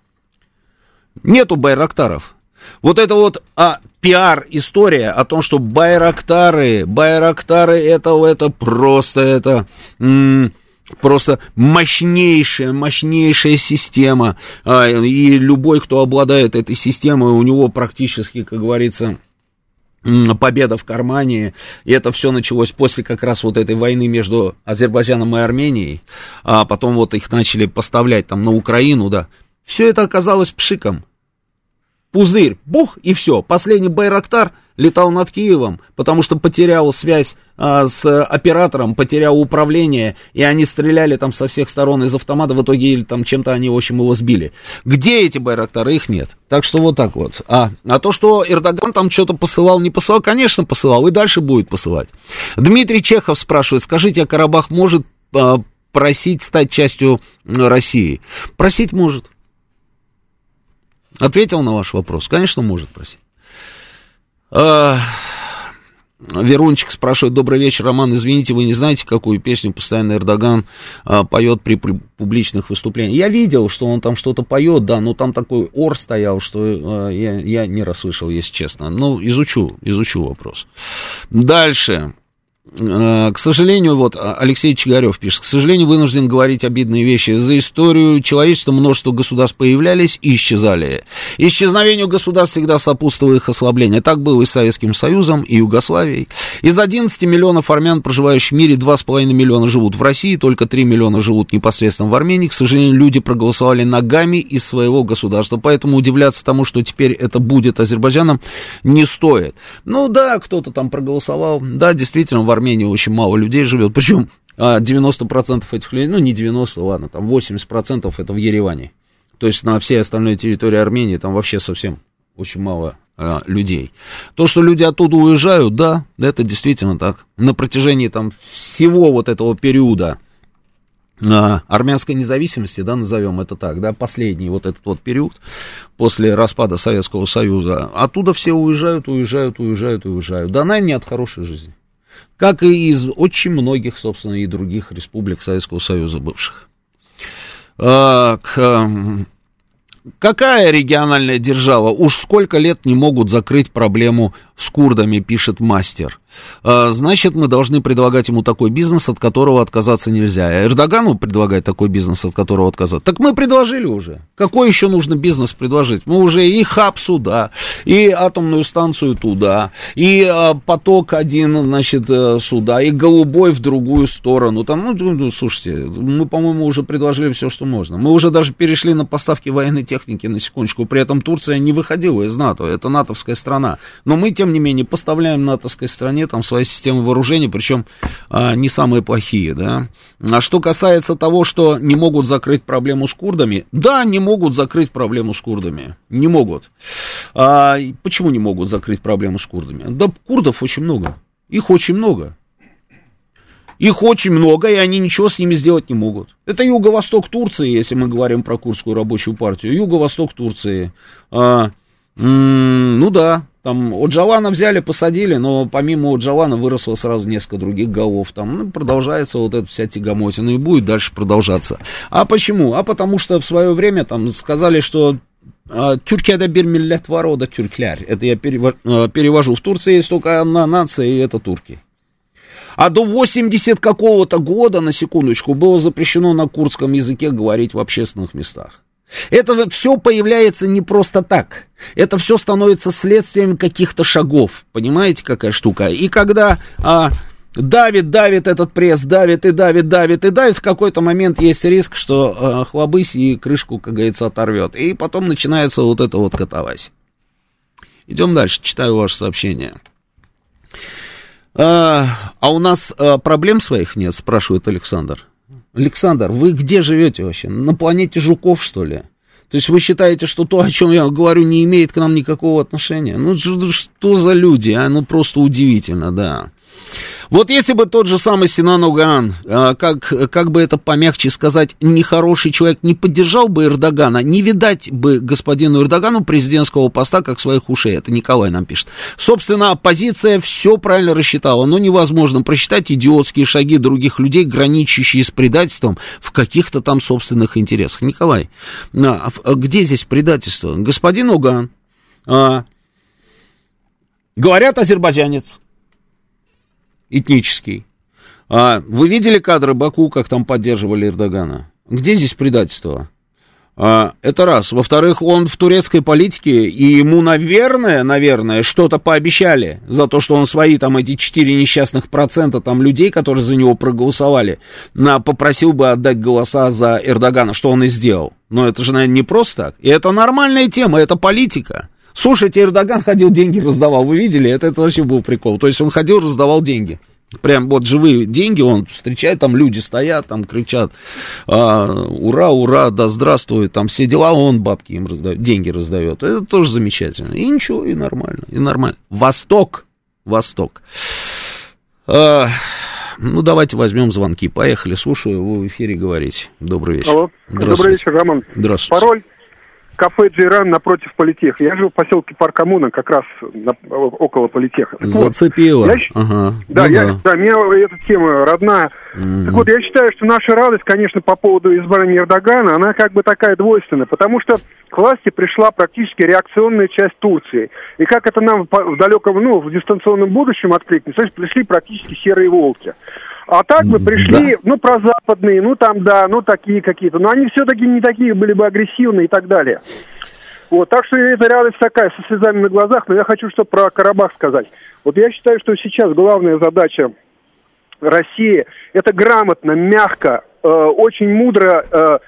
Нету Байрактаров. Вот это вот а, пиар-история о том, что Байрактары, Байрактары это, это просто, это... М- просто мощнейшая, мощнейшая система, а, и любой, кто обладает этой системой, у него практически, как говорится, победа в кармане, и это все началось после как раз вот этой войны между Азербайджаном и Арменией, а потом вот их начали поставлять там на Украину, да, все это оказалось пшиком, пузырь, бух, и все. Последний Байрактар летал над Киевом, потому что потерял связь а, с оператором, потерял управление, и они стреляли там со всех сторон из автомата, в итоге или там чем-то они, в общем, его сбили. Где эти Байрактары? Их нет. Так что вот так вот. А, а то, что Эрдоган там что-то посылал, не посылал, конечно, посылал, и дальше будет посылать. Дмитрий Чехов спрашивает, скажите, а Карабах может а, просить стать частью России? Просить может. Ответил на ваш вопрос? Конечно, может просить. А, Верунчик спрашивает, добрый вечер, Роман, извините, вы не знаете, какую песню постоянно Эрдоган а, поет при, публичных выступлениях? Я видел, что он там что-то поет, да, но там такой ор стоял, что а, я, я не расслышал, если честно. Ну, изучу, изучу вопрос. Дальше. Э, к сожалению, вот а, Алексей Чигарев пишет, к сожалению, вынужден говорить обидные вещи. За историю человечества множество государств появлялись и исчезали. Исчезновению государств всегда сопутствовало их ослабление. Так было и с Советским Союзом, и Югославией. Из 11 миллионов армян, проживающих в мире, 2,5 миллиона живут в России, только 3 миллиона живут непосредственно в Армении. К сожалению, люди проголосовали ногами из своего государства. Поэтому удивляться тому, что теперь это будет Азербайджаном, не стоит. Ну да, кто-то там проголосовал. Да, действительно, в Армении очень мало людей живет, причем 90% а, этих людей, ну не 90, ладно, там 80% это в Ереване. То есть на всей остальной территории Армении там вообще совсем очень мало а, людей. То, что люди оттуда уезжают, да, это действительно так. На протяжении там всего вот этого периода а, армянской независимости, да, назовем это так, да, последний вот этот вот период после распада Советского Союза, оттуда все уезжают, уезжают, уезжают, уезжают. Да, она не от хорошей жизни. Как и из очень многих, собственно, и других республик Советского Союза бывших. А, к, какая региональная держава уж сколько лет не могут закрыть проблему с курдами, пишет мастер. А, значит, мы должны предлагать ему такой бизнес, от которого отказаться нельзя. А Эрдогану предлагать такой бизнес, от которого отказаться. Так мы предложили уже. Какой еще нужно бизнес предложить? Мы уже и хаб сюда, и атомную станцию туда, и а, поток один, значит, э, сюда, и голубой в другую сторону. Там, ну, ну, ну, слушайте, мы, по-моему, уже предложили все, что можно. Мы уже даже перешли на поставки военной техники, на секундочку. При этом Турция не выходила из НАТО. Это натовская страна. Но мы, тем не менее, поставляем натовской стране там свои системы вооружения, причем а, не самые плохие, да. А что касается того, что не могут закрыть проблему с курдами, да, не могут закрыть проблему с курдами, не могут. А, почему не могут закрыть проблему с курдами? Да, курдов очень много, их очень много. Их очень много, и они ничего с ними сделать не могут. Это юго-восток Турции, если мы говорим про Курдскую рабочую партию. Юго-восток Турции. А, ну да, там Оджалана взяли, посадили, но помимо Оджалана выросло сразу несколько других голов. Там ну, продолжается вот эта вся тягомотина и будет дальше продолжаться. А почему? А потому что в свое время там сказали, что Тюркияда bir millet var, o. Это я а, перевожу. В Турции есть только одна нация, и это турки. А до 80 какого-то года, на секундочку, было запрещено на курдском языке говорить в общественных местах. Это все появляется не просто так. Это все становится следствием каких-то шагов. Понимаете, какая штука? И когда а, давит, давит этот пресс, давит и давит, давит и давит, в какой-то момент есть риск, что а, хлобысь и крышку, как говорится, оторвет. И потом начинается вот это вот катавась. Идем дальше, читаю ваше сообщение. А, а у нас а, проблем своих нет, спрашивает Александр. Александр, вы где живете вообще? На планете жуков, что ли? То есть вы считаете, что то, о чем я говорю, не имеет к нам никакого отношения? Ну, что, за люди, а? Ну, просто удивительно, да. Вот если бы тот же самый Синан Оган, а, как, как бы это помягче сказать, нехороший человек не поддержал бы Эрдогана, не видать бы господину Эрдогану президентского поста как своих ушей. Это Николай нам пишет. Собственно, оппозиция все правильно рассчитала, но невозможно просчитать идиотские шаги других людей, граничащие с предательством в каких-то там собственных интересах. Николай, а, где здесь предательство? Господин Оган, а, говорят, азербайджанец этнический. А вы видели кадры Баку, как там поддерживали Эрдогана? Где здесь предательство? А, это раз. Во-вторых, он в турецкой политике, и ему, наверное, наверное, что-то пообещали за то, что он свои там эти 4 несчастных процента там людей, которые за него проголосовали, на, попросил бы отдать голоса за Эрдогана, что он и сделал. Но это же, наверное, не просто так. И это нормальная тема, это политика. Слушайте, Эрдоган ходил, деньги раздавал. Вы видели? Это, это вообще был прикол. То есть он ходил, раздавал деньги. Прям вот живые деньги он встречает, там люди стоят, там кричат, а, ура, ура, да здравствует, там все дела, он бабки им раздает, деньги раздает. Это тоже замечательно. И ничего, и нормально, и нормально. Восток, Восток. А, ну, давайте возьмем звонки. Поехали, слушаю, вы в эфире говорите. Добрый вечер. Алло, добрый вечер, Роман. Здравствуйте. Пароль кафе Джейран напротив политеха. Я живу в поселке Парк Коммуна, как раз на, около политеха. Так Зацепило. Вот, я, ага. Да, ну, я, да. да, мне эта тема родная. Mm-hmm. Так вот, я считаю, что наша радость, конечно, по поводу избрания Эрдогана, она как бы такая двойственная, потому что к власти пришла практически реакционная часть Турции. И как это нам в далеком, ну, в дистанционном будущем откликнется, есть пришли практически серые волки. А так мы пришли, да. ну, прозападные, ну, там, да, ну, такие какие-то. Но они все-таки не такие были бы агрессивные и так далее. Вот, так что это реальность такая, со слезами на глазах. Но я хочу что про Карабах сказать. Вот я считаю, что сейчас главная задача России – это грамотно, мягко, э, очень мудро, э,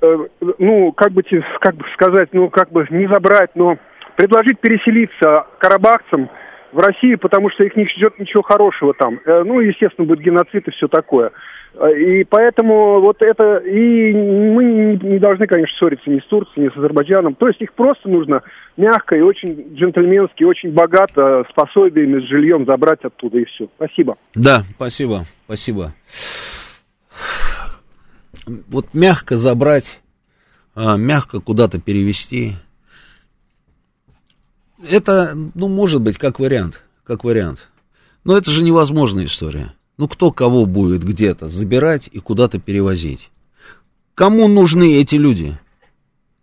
э, ну, как бы, как бы сказать, ну, как бы не забрать, но предложить переселиться карабахцам – в Россию, потому что их не ждет ничего хорошего там. Э, ну, естественно, будет геноцид и все такое. Э, и поэтому вот это... И мы не должны, конечно, ссориться ни с Турцией, ни с Азербайджаном. То есть их просто нужно мягко и очень джентльменски, очень богато, с пособиями, с жильем забрать оттуда и все. Спасибо. Да, спасибо, спасибо. вот мягко забрать, а, мягко куда-то перевести. Это, ну, может быть, как вариант, как вариант. Но это же невозможная история. Ну, кто кого будет где-то забирать и куда-то перевозить? Кому нужны эти люди?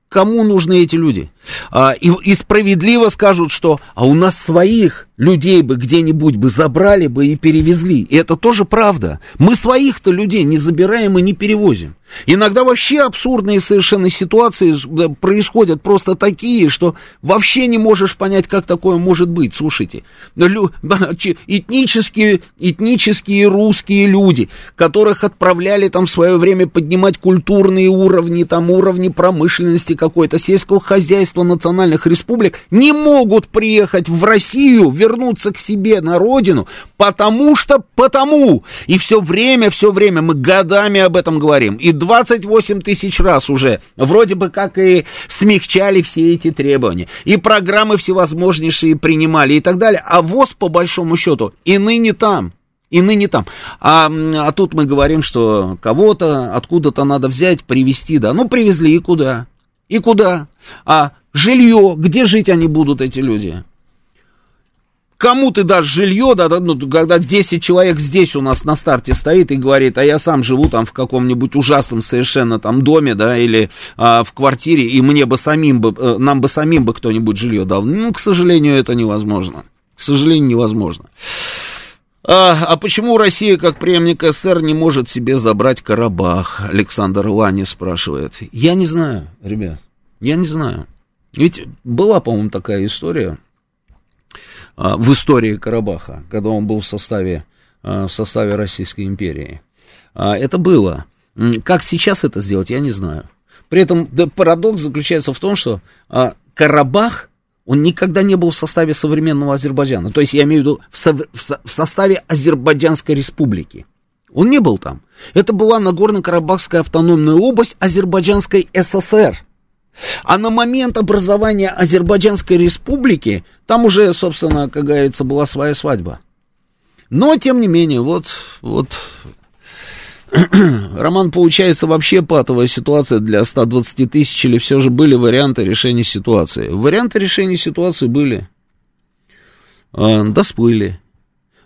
Кому нужны эти люди? А, и, и справедливо скажут, что а у нас своих людей бы где-нибудь бы забрали бы и перевезли. И это тоже правда. Мы своих-то людей не забираем и не перевозим. Иногда вообще абсурдные совершенно ситуации происходят просто такие, что вообще не можешь понять, как такое может быть. Слушайте, этнические, этнические русские люди, которых отправляли там в свое время поднимать культурные уровни, там уровни промышленности какой-то, сельского хозяйства национальных республик, не могут приехать в Россию, вернуться к себе на родину, потому что потому. И все время, все время мы годами об этом говорим. И 28 тысяч раз уже вроде бы как и смягчали все эти требования. И программы всевозможнейшие принимали и так далее. А ВОЗ, по большому счету, и ныне там. И ныне там. А, а тут мы говорим, что кого-то откуда-то надо взять, привезти, да. Ну, привезли, и куда? И куда? А жилье, где жить они будут, эти люди? Кому ты дашь жилье, да, ну, когда 10 человек здесь у нас на старте стоит и говорит, а я сам живу там в каком-нибудь ужасном совершенно там доме, да, или а, в квартире, и мне бы самим бы, э, нам бы самим бы кто-нибудь жилье дал. Ну, к сожалению, это невозможно. К сожалению, невозможно. А, а почему Россия, как преемник СССР, не может себе забрать Карабах? Александр Лани спрашивает. Я не знаю, ребят, я не знаю. Ведь была, по-моему, такая история а, в истории Карабаха, когда он был в составе, а, в составе Российской империи. А, это было. Как сейчас это сделать, я не знаю. При этом да, парадокс заключается в том, что Карабах, он никогда не был в составе современного Азербайджана. То есть я имею в виду в, со, в, со, в составе Азербайджанской республики. Он не был там. Это была Нагорно-Карабахская автономная область Азербайджанской ССР. А на момент образования Азербайджанской республики, там уже, собственно, как говорится, была своя свадьба. Но, тем не менее, вот, вот Роман, получается, вообще патовая ситуация для 120 тысяч, или все же были варианты решения ситуации? Варианты решения ситуации были. Э, да, всплыли.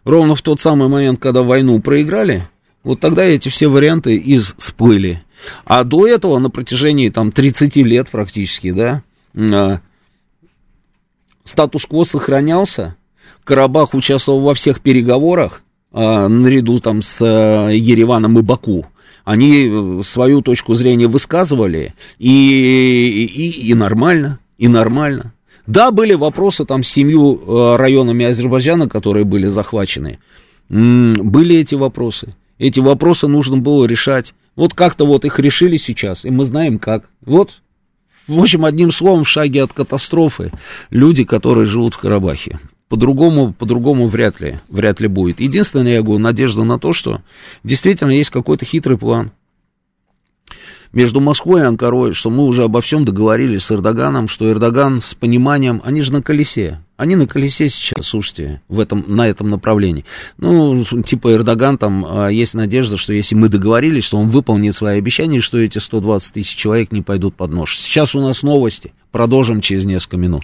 Ровно в тот самый момент, когда войну проиграли, вот тогда эти все варианты из всплыли. А до этого на протяжении там 30 лет практически, да, э, статус-кво сохранялся. Карабах участвовал во всех переговорах, наряду там с э, Ереваном и Баку. Они э, свою точку зрения высказывали, и, и, и нормально, и нормально. Да, были вопросы там с семью э, районами Азербайджана, которые были захвачены. Были эти вопросы. Эти вопросы нужно было решать. Вот как-то вот их решили сейчас, и мы знаем как. Вот, в общем, одним словом, в шаге от катастрофы люди, которые живут в Карабахе. По-другому, по-другому вряд ли, вряд ли будет. Единственное, я говорю, надежда на то, что действительно есть какой-то хитрый план между Москвой и Анкарой, что мы уже обо всем договорились с Эрдоганом, что Эрдоган с пониманием, они же на колесе, они на колесе сейчас, слушайте, в этом, на этом направлении. Ну, типа Эрдоган, там а, есть надежда, что если мы договорились, что он выполнит свои обещания, что эти 120 тысяч человек не пойдут под нож. Сейчас у нас новости, продолжим через несколько минут.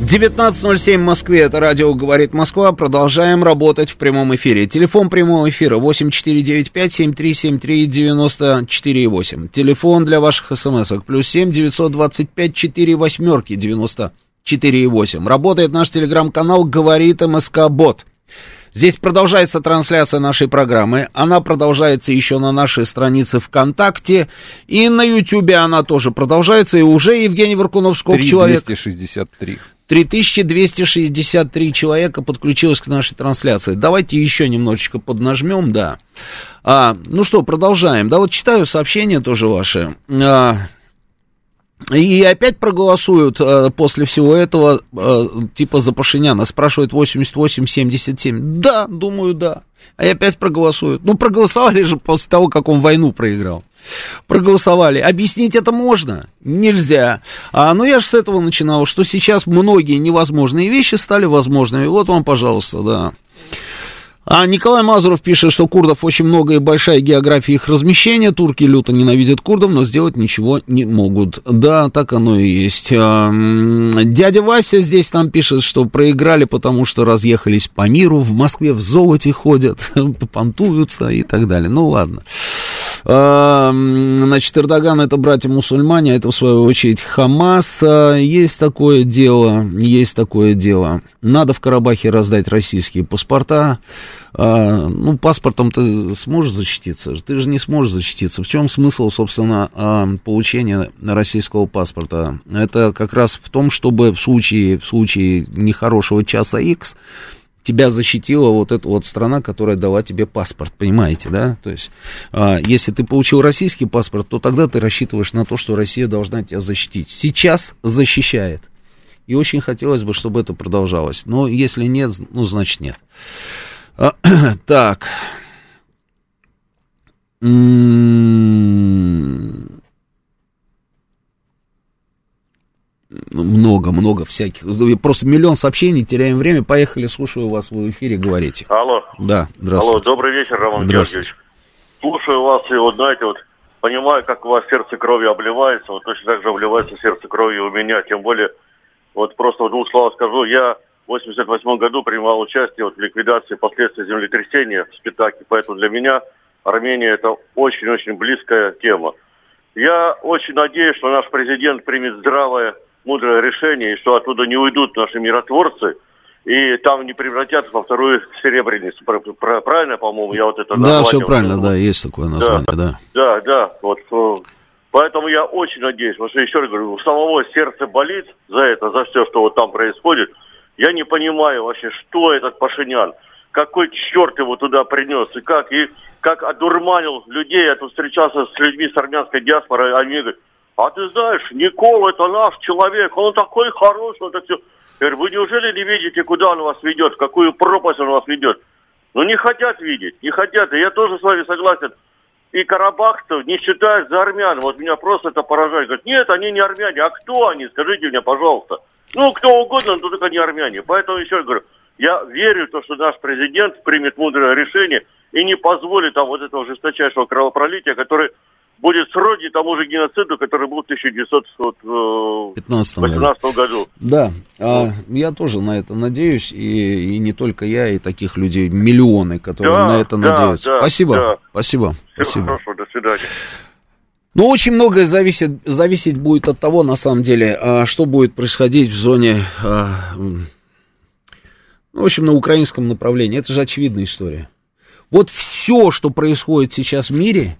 19.07 в Москве, это радио «Говорит Москва». Продолжаем работать в прямом эфире. Телефон прямого эфира 8495-7373-94,8. Телефон для ваших смс-ок плюс 7 925 4 восьмерки 94,8. Работает наш телеграм-канал «Говорит МСК Бот». Здесь продолжается трансляция нашей программы. Она продолжается еще на нашей странице ВКонтакте. И на Ютьюбе она тоже продолжается. И уже Евгений Варкунов, сколько 3, человек? 263. 3263 человека подключилось к нашей трансляции. Давайте еще немножечко поднажмем, да. А, ну что, продолжаем. Да, вот читаю сообщения тоже ваши. А, и опять проголосуют э, после всего этого, э, типа за Пашиняна. Спрашивают 88-77. Да, думаю, да. А опять проголосуют. Ну, проголосовали же после того, как он войну проиграл. Проголосовали. Объяснить это можно? Нельзя. А, ну, я же с этого начинал, что сейчас многие невозможные вещи стали возможными. Вот вам, пожалуйста, да. А Николай Мазуров пишет, что курдов очень много и большая география их размещения. Турки люто ненавидят курдов, но сделать ничего не могут. Да, так оно и есть. А, дядя Вася здесь нам пишет, что проиграли, потому что разъехались по миру. В Москве в золоте ходят, понтуются и так далее. Ну ладно. А, значит, Эрдоган это братья-мусульмане, а это в свою очередь Хамас. А, есть такое дело, есть такое дело. Надо в Карабахе раздать российские паспорта. Ну, паспортом ты сможешь защититься? Ты же не сможешь защититься. В чем смысл, собственно, получения российского паспорта? Это как раз в том, чтобы в случае, в случае нехорошего часа X тебя защитила вот эта вот страна, которая дала тебе паспорт, понимаете, да? То есть, а, если ты получил российский паспорт, то тогда ты рассчитываешь на то, что Россия должна тебя защитить. Сейчас защищает. И очень хотелось бы, чтобы это продолжалось. Но если нет, ну, значит нет. А, так. М-м-м. Много-много всяких. Просто миллион сообщений, теряем время. Поехали, слушаю вас в эфире, говорите. Алло. Да, здравствуйте. Алло, добрый вечер, Роман Георгиевич. Слушаю вас, и вот знаете, вот понимаю, как у вас сердце кровью обливается, вот точно так же обливается сердце кровью у меня, тем более, вот просто в двух словах скажу, я в 88 году принимал участие вот в ликвидации последствий землетрясения в Спитаке, поэтому для меня Армения это очень-очень близкая тема. Я очень надеюсь, что наш президент примет здравое мудрое решение, и что оттуда не уйдут наши миротворцы, и там не превратятся во вторую серебряницу. Правильно, по-моему, я вот это Да, все правильно, да, есть такое название, да. Да, да, да вот. Э, поэтому я очень надеюсь, потому что, еще раз говорю, у самого сердце болит за это, за все, что вот там происходит. Я не понимаю вообще, что этот Пашинян, какой черт его туда принес, и как, и как одурманил людей. Я тут встречался с людьми с армянской диаспоры, они говорят, а ты знаешь, Никола это наш человек, он такой хороший, это все. Я говорю, вы неужели не видите, куда он вас ведет, в какую пропасть он вас ведет? Ну, не хотят видеть, не хотят. И я тоже с вами согласен. И Карабах-то не считают за армян. Вот меня просто это поражает. Говорят, нет, они не армяне. А кто они? Скажите мне, пожалуйста. Ну, кто угодно, но только не армяне. Поэтому еще раз говорю, я верю в то, что наш президент примет мудрое решение и не позволит там вот этого жесточайшего кровопролития, которое будет сродни тому же геноциду, который был в 1915 э, году. Да, а, я тоже на это надеюсь, и, и не только я, и таких людей миллионы, которые да, на это да, надеются. Да, спасибо, да. спасибо, Всего спасибо. Хорошо, до свидания. Ну, очень многое зависит, зависеть будет от того, на самом деле, а, что будет происходить в зоне, а, ну, в общем, на украинском направлении. Это же очевидная история. Вот все, что происходит сейчас в мире,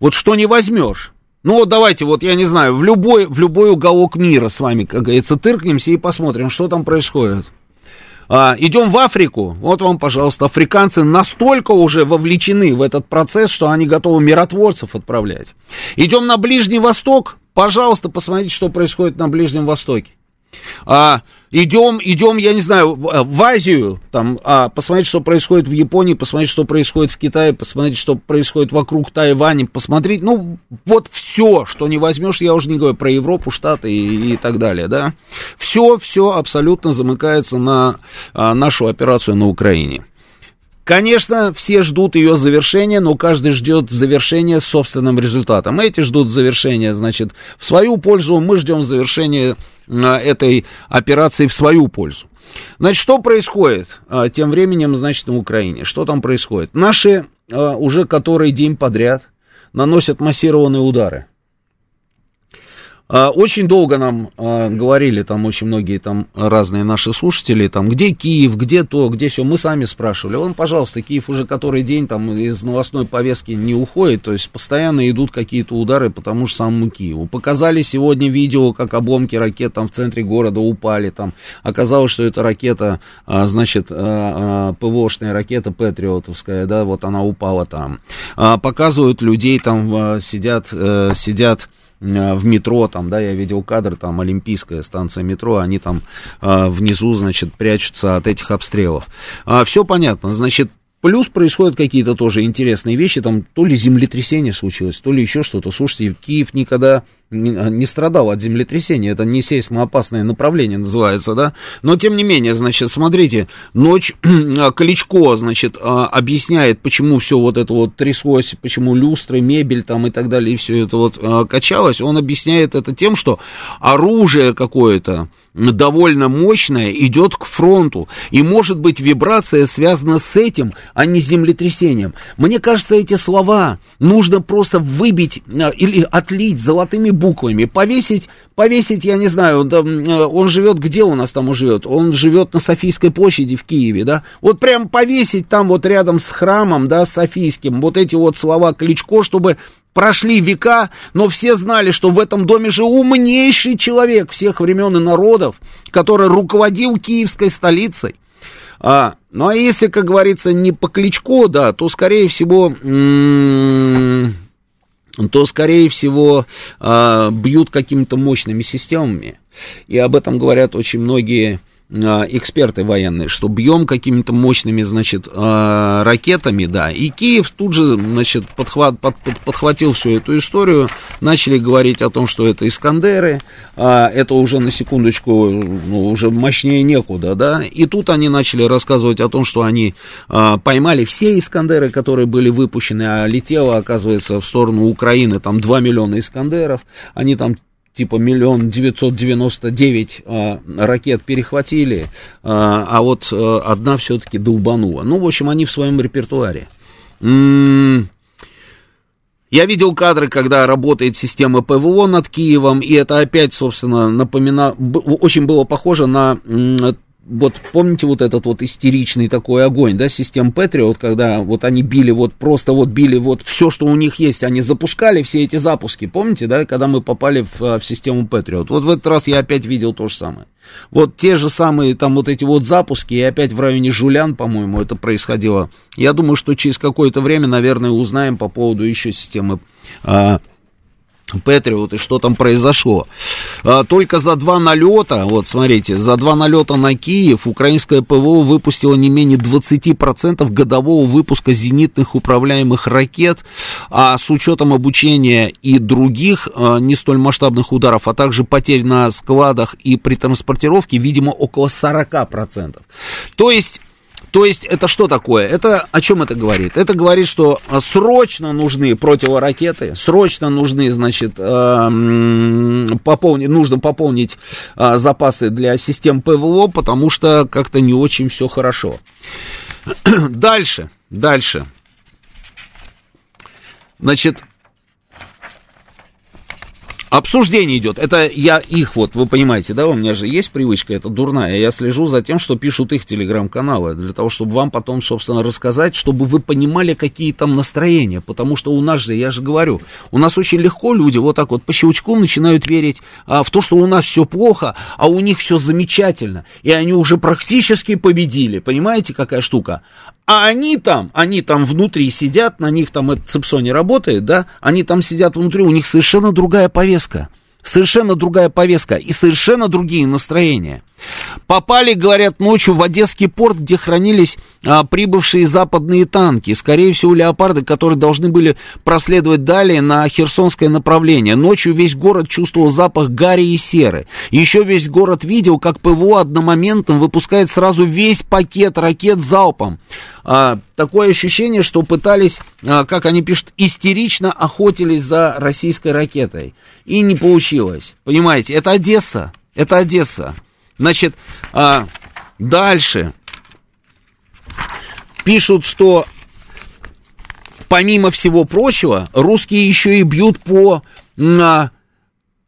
вот что не возьмешь. Ну вот давайте, вот я не знаю, в любой, в любой уголок мира с вами, как говорится, тыркнемся и посмотрим, что там происходит. А, идем в Африку, вот вам, пожалуйста, африканцы настолько уже вовлечены в этот процесс, что они готовы миротворцев отправлять. Идем на Ближний Восток, пожалуйста, посмотрите, что происходит на Ближнем Востоке. А, идем, идем, я не знаю, в, э, в Азию, там, а, посмотреть, что происходит в Японии, посмотреть, что происходит в Китае, посмотреть, что происходит вокруг Тайваня, посмотреть, ну, вот все, что не возьмешь, я уже не говорю про Европу, Штаты и, и так далее, да, все, все абсолютно замыкается на а, нашу операцию на Украине. Конечно, все ждут ее завершения, но каждый ждет завершения собственным результатом. Эти ждут завершения, значит, в свою пользу, мы ждем завершения этой операции в свою пользу. Значит, что происходит а, тем временем, значит, на Украине? Что там происходит? Наши а, уже который день подряд наносят массированные удары. А, очень долго нам а, говорили, там очень многие там разные наши слушатели, там, где Киев, где то, где все, мы сами спрашивали. Он, пожалуйста, Киев уже который день там из новостной повестки не уходит, то есть постоянно идут какие-то удары по тому же самому Киеву. Показали сегодня видео, как обломки ракет там в центре города упали, там оказалось, что это ракета, а, значит, ПВОшная ракета Патриотовская, да, вот она упала там. Показывают людей там сидят, э, сидят в метро, там, да, я видел кадр, там, Олимпийская станция метро, они там э, внизу, значит, прячутся от этих обстрелов. А, все понятно, значит, Плюс происходят какие-то тоже интересные вещи, там то ли землетрясение случилось, то ли еще что-то. Слушайте, Киев никогда не, не страдал от землетрясения, это не сейсмоопасное направление называется, да. Но тем не менее, значит, смотрите, ночь Кличко, значит, а, объясняет, почему все вот это вот тряслось, почему люстры, мебель там и так далее, и все это вот а, качалось. Он объясняет это тем, что оружие какое-то, довольно мощная, идет к фронту. И может быть вибрация связана с этим, а не с землетрясением. Мне кажется, эти слова нужно просто выбить э, или отлить золотыми буквами, повесить, повесить, я не знаю, э, он живет, где у нас там живет? Он живет на Софийской площади в Киеве, да? Вот прям повесить там вот рядом с храмом, да, Софийским, вот эти вот слова Кличко, чтобы Прошли века, но все знали, что в этом доме же умнейший человек всех времен и народов, который руководил киевской столицей. А, ну а если, как говорится, не по кличку, да, то скорее всего, то скорее всего а, бьют какими-то мощными системами. И об этом говорят очень многие эксперты военные, что бьем какими-то мощными, значит, а, ракетами, да, и Киев тут же, значит, подхват, под, под, подхватил всю эту историю, начали говорить о том, что это Искандеры, а, это уже на секундочку, ну, уже мощнее некуда, да, и тут они начали рассказывать о том, что они поймали все Искандеры, которые были выпущены, а летело, оказывается, в сторону Украины, там 2 миллиона Искандеров, они там типа миллион девятьсот девяносто девять а, ракет перехватили, а, а вот а, одна все-таки долбанула. Ну, в общем, они в своем репертуаре. М-м- я видел кадры, когда работает система ПВО над Киевом, и это опять, собственно, напоминало, очень было похоже на вот помните вот этот вот истеричный такой огонь, да, систем Patriot, когда вот они били вот просто вот били вот все, что у них есть, они запускали все эти запуски, помните, да, когда мы попали в, в систему Patriot. Вот в этот раз я опять видел то же самое. Вот те же самые там вот эти вот запуски, и опять в районе Жулян, по-моему, это происходило. Я думаю, что через какое-то время, наверное, узнаем по поводу еще системы а, Патриот и что там произошло. А, только за два налета, вот смотрите, за два налета на Киев украинское ПВО выпустило не менее 20% годового выпуска зенитных управляемых ракет, а с учетом обучения и других а, не столь масштабных ударов, а также потерь на складах и при транспортировке, видимо, около 40%. То есть то есть это что такое? Это о чем это говорит? Это говорит, что а, срочно нужны противоракеты, срочно нужны, значит, э, пополнить, нужно пополнить э, запасы для систем ПВО, потому что как-то не очень все хорошо. Дальше, дальше. Значит, Обсуждение идет. Это я их вот, вы понимаете, да, у меня же есть привычка, это дурная. Я слежу за тем, что пишут их телеграм-каналы, для того, чтобы вам потом, собственно, рассказать, чтобы вы понимали, какие там настроения. Потому что у нас же, я же говорю, у нас очень легко люди вот так вот по щелчку начинают верить а, в то, что у нас все плохо, а у них все замечательно. И они уже практически победили. Понимаете, какая штука? А они там, они там внутри сидят, на них там этот цепсо не работает, да, они там сидят внутри, у них совершенно другая повестка. Совершенно другая повестка и совершенно другие настроения. Попали, говорят, ночью в Одесский порт, где хранились а, прибывшие западные танки. Скорее всего, леопарды, которые должны были проследовать далее на Херсонское направление. Ночью весь город чувствовал запах гари и серы. Еще весь город видел, как ПВО одномоментно выпускает сразу весь пакет ракет залпом. А, такое ощущение, что пытались, а, как они пишут, истерично охотились за российской ракетой. И не получилось. Понимаете, это Одесса. Это Одесса. Значит, а, дальше пишут, что помимо всего прочего, русские еще и бьют по а,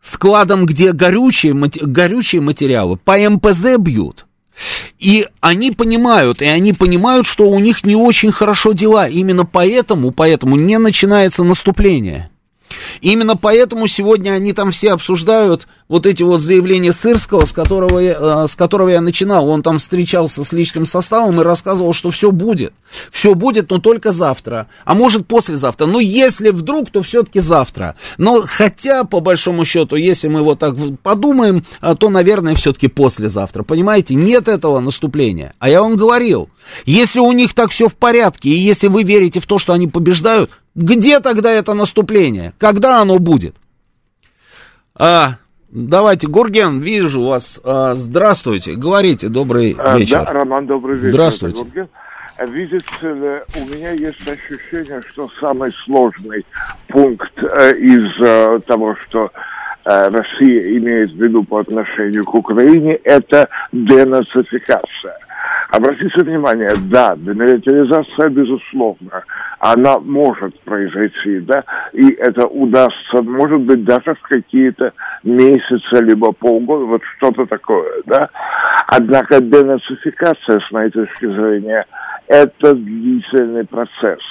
складам, где горючие, горючие материалы, по МПЗ бьют. И они понимают, и они понимают, что у них не очень хорошо дела. Именно поэтому, поэтому не начинается наступление. Именно поэтому сегодня они там все обсуждают вот эти вот заявления Сырского, с которого, я, э, с которого я начинал. Он там встречался с личным составом и рассказывал, что все будет. Все будет, но только завтра. А может послезавтра. Но если вдруг, то все-таки завтра. Но хотя, по большому счету, если мы вот так подумаем, э, то, наверное, все-таки послезавтра. Понимаете, нет этого наступления. А я вам говорил, если у них так все в порядке, и если вы верите в то, что они побеждают, где тогда это наступление? Когда оно будет? А, давайте, Гурген, вижу вас. А, здравствуйте, говорите, добрый а, вечер. Да, Роман, добрый вечер. Здравствуйте. Видите ли, у меня есть ощущение, что самый сложный пункт э, из э, того, что э, Россия имеет в виду по отношению к Украине, это денацификация. Обратите внимание, да, демилитаризация, безусловно, она может произойти, да, и это удастся, может быть, даже в какие-то месяцы, либо полгода, вот что-то такое, да. Однако денацификация, с моей точки зрения, это длительный процесс.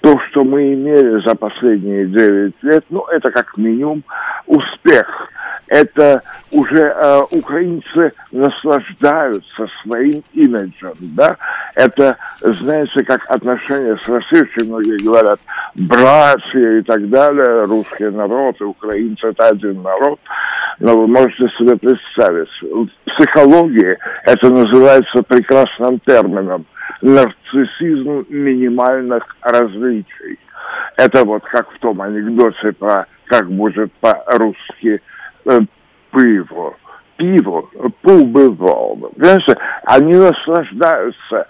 То, что мы имели за последние 9 лет, ну, это как минимум успех – это уже э, украинцы наслаждаются своим имиджем, да, это, знаете, как отношения с Россией, многие говорят, братья и так далее, русский народ и украинцы это один народ, но вы можете себе представить, в психологии это называется прекрасным термином нарциссизм минимальных различий. Это вот как в том анекдоте про как будет по-русски пиво. Пиво поубывало. Понимаете, они наслаждаются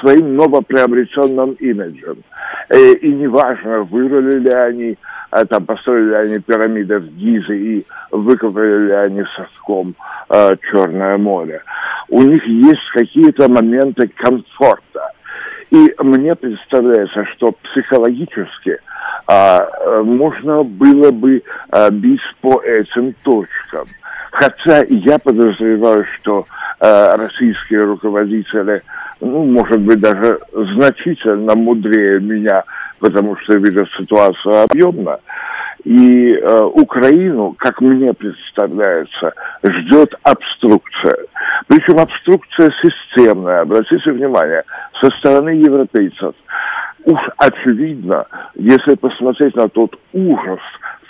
своим новоприобретенным имиджем. И, неважно, вырыли ли они, там, построили ли они пирамиды в Гизе и выкопали ли они соском Черное море. У них есть какие-то моменты комфорта. И мне представляется, что психологически – можно было бы а, бить по этим точкам. Хотя я подозреваю, что а, российские руководители, ну, может быть, даже значительно мудрее меня, потому что видят ситуацию объемно. И э, Украину, как мне представляется, ждет обструкция. Причем обструкция системная, обратите внимание, со стороны европейцев уж очевидно, если посмотреть на тот ужас,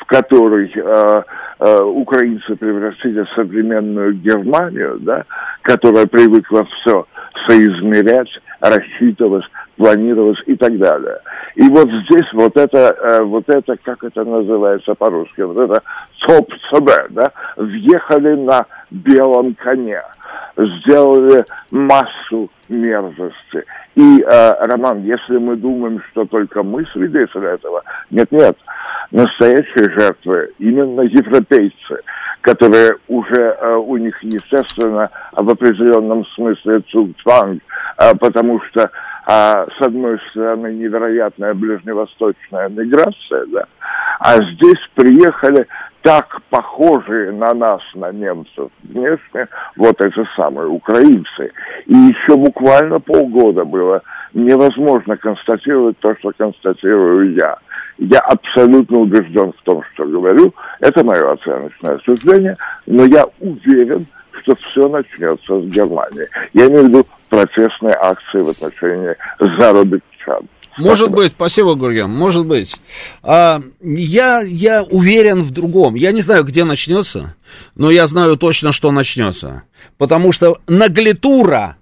в который э, э, украинцы превратили современную Германию, да, которая привыкла все соизмерять, рассчитывать, планировать и так далее. И вот здесь вот это, э, вот это, как это называется по-русски, вот это топ да, въехали на белом коне, сделали массу мерзости. И, э, Роман, если мы думаем, что только мы свидетели этого, нет-нет, настоящие жертвы именно европейцы, которые уже э, у них, естественно, в определенном смысле цугцванг, э, потому что э, с одной стороны невероятная ближневосточная миграция, да, а здесь приехали так похожие на нас, на немцев, внешне, вот эти самые украинцы. И еще буквально полгода было невозможно констатировать то, что констатирую я. Я абсолютно убежден в том, что говорю. Это мое оценочное суждение, но я уверен, что все начнется с Германии. Я имею в виду протестные акции в отношении заработчан. Может быть, спасибо, Гурген, может быть. А, я, я уверен в другом. Я не знаю, где начнется, но я знаю точно, что начнется. Потому что наглитура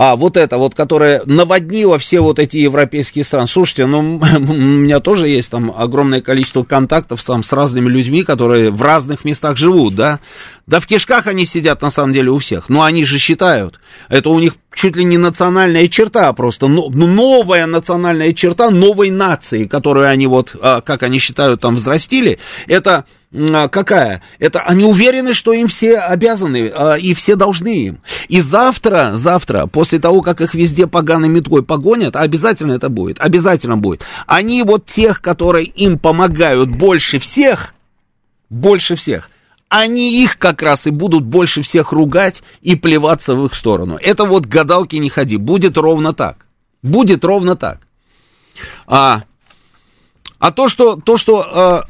а, вот это вот, которое наводнило все вот эти европейские страны. Слушайте, ну, у меня тоже есть там огромное количество контактов там с разными людьми, которые в разных местах живут, да. Да в кишках они сидят, на самом деле, у всех. Но они же считают, это у них чуть ли не национальная черта просто, ну, новая национальная черта новой нации, которую они вот, а, как они считают, там взрастили, это какая? Это они уверены, что им все обязаны а, и все должны им. И завтра, завтра, после того, как их везде поганой метлой погонят, обязательно это будет, обязательно будет. Они вот тех, которые им помогают больше всех, больше всех, они их как раз и будут больше всех ругать и плеваться в их сторону. Это вот гадалки не ходи, будет ровно так. Будет ровно так. А, а то, что, то, что а,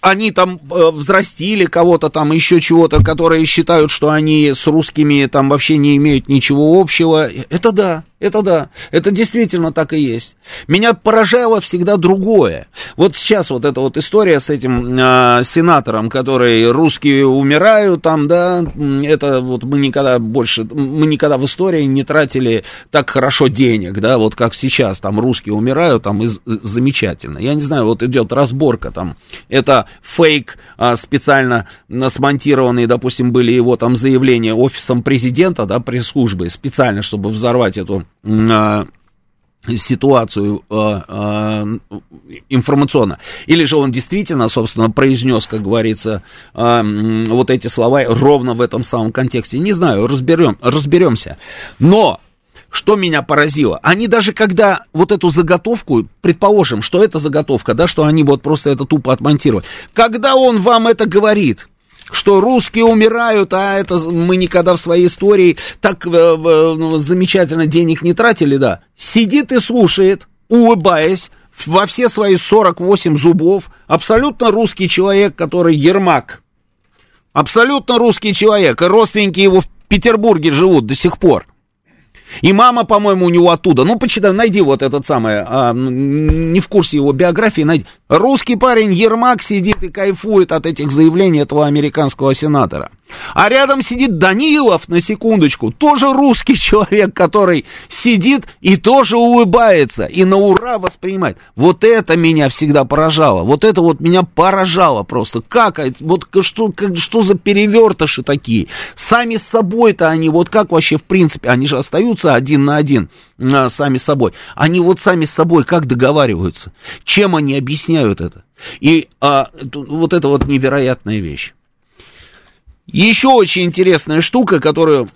они там э, взрастили кого-то там, еще чего-то, которые считают, что они с русскими там вообще не имеют ничего общего, это да. Это да, это действительно так и есть. Меня поражало всегда другое. Вот сейчас вот эта вот история с этим э, сенатором, который русские умирают там, да, это вот мы никогда больше, мы никогда в истории не тратили так хорошо денег, да, вот как сейчас, там русские умирают, там и замечательно. Я не знаю, вот идет разборка там, это фейк э, специально смонтированный, допустим, были его там заявления офисом президента, да, пресс-службы, специально, чтобы взорвать эту ситуацию э, э, информационно. Или же он действительно, собственно, произнес, как говорится, э, вот эти слова ровно в этом самом контексте. Не знаю, разберем, разберемся. Но что меня поразило? Они даже когда вот эту заготовку, предположим, что это заготовка, да, что они вот просто это тупо отмонтировали, когда он вам это говорит, что русские умирают, а это мы никогда в своей истории так э, э, замечательно денег не тратили, да. Сидит и слушает, улыбаясь, во все свои 48 зубов, абсолютно русский человек, который Ермак. Абсолютно русский человек, и родственники его в Петербурге живут до сих пор. И мама, по-моему, у него оттуда. Ну, почитай, найди вот этот самый, а, не в курсе его биографии, найди. Русский парень Ермак сидит и кайфует от этих заявлений этого американского сенатора. А рядом сидит Данилов, на секундочку, тоже русский человек, который сидит и тоже улыбается, и на ура воспринимает. Вот это меня всегда поражало, вот это вот меня поражало просто. Как, вот что, как, что за перевертыши такие? Сами с собой-то они, вот как вообще в принципе, они же остаются один на один а, сами с собой. Они вот сами с собой как договариваются? Чем они объясняют это? И а, вот это вот невероятная вещь. Еще очень интересная штука, которую...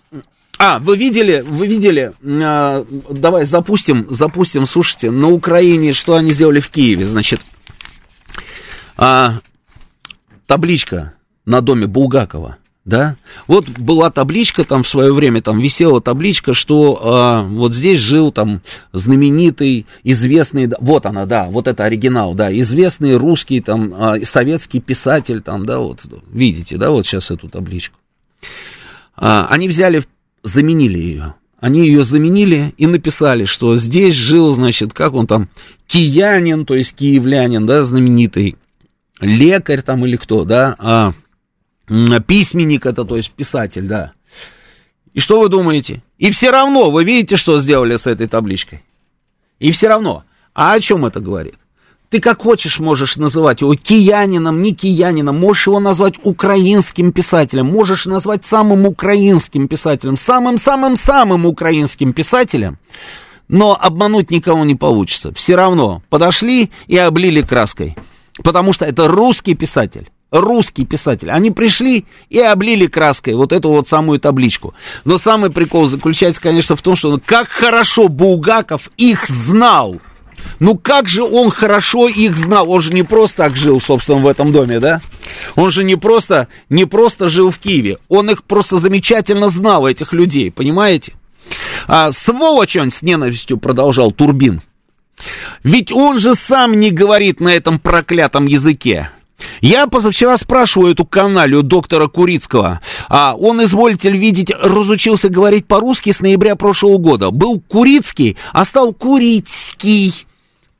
А, вы видели, вы видели, э, давай запустим, запустим, слушайте, на Украине, что они сделали в Киеве, значит, э, табличка на доме Булгакова да, вот была табличка там в свое время, там висела табличка, что а, вот здесь жил там знаменитый, известный, вот она, да, вот это оригинал, да, известный русский там, а, советский писатель там, да, вот, видите, да, вот сейчас эту табличку. А, они взяли, заменили ее, они ее заменили и написали, что здесь жил, значит, как он там, киянин, то есть киевлянин, да, знаменитый, лекарь там или кто, да, а, письменник это, то есть писатель, да. И что вы думаете? И все равно, вы видите, что сделали с этой табличкой? И все равно. А о чем это говорит? Ты как хочешь можешь называть его киянином, не киянином, можешь его назвать украинским писателем, можешь назвать самым украинским писателем, самым-самым-самым украинским писателем, но обмануть никого не получится. Все равно подошли и облили краской, потому что это русский писатель русский писатель. Они пришли и облили краской вот эту вот самую табличку. Но самый прикол заключается, конечно, в том, что как хорошо Булгаков их знал. Ну как же он хорошо их знал? Он же не просто так жил, собственно, в этом доме, да? Он же не просто, не просто жил в Киеве. Он их просто замечательно знал, этих людей, понимаете? А сволочь он с ненавистью продолжал Турбин. Ведь он же сам не говорит на этом проклятом языке. Я позавчера спрашиваю эту каналью доктора Курицкого, а он, извольте видеть, разучился говорить по-русски с ноября прошлого года. Был Курицкий, а стал Курицкий.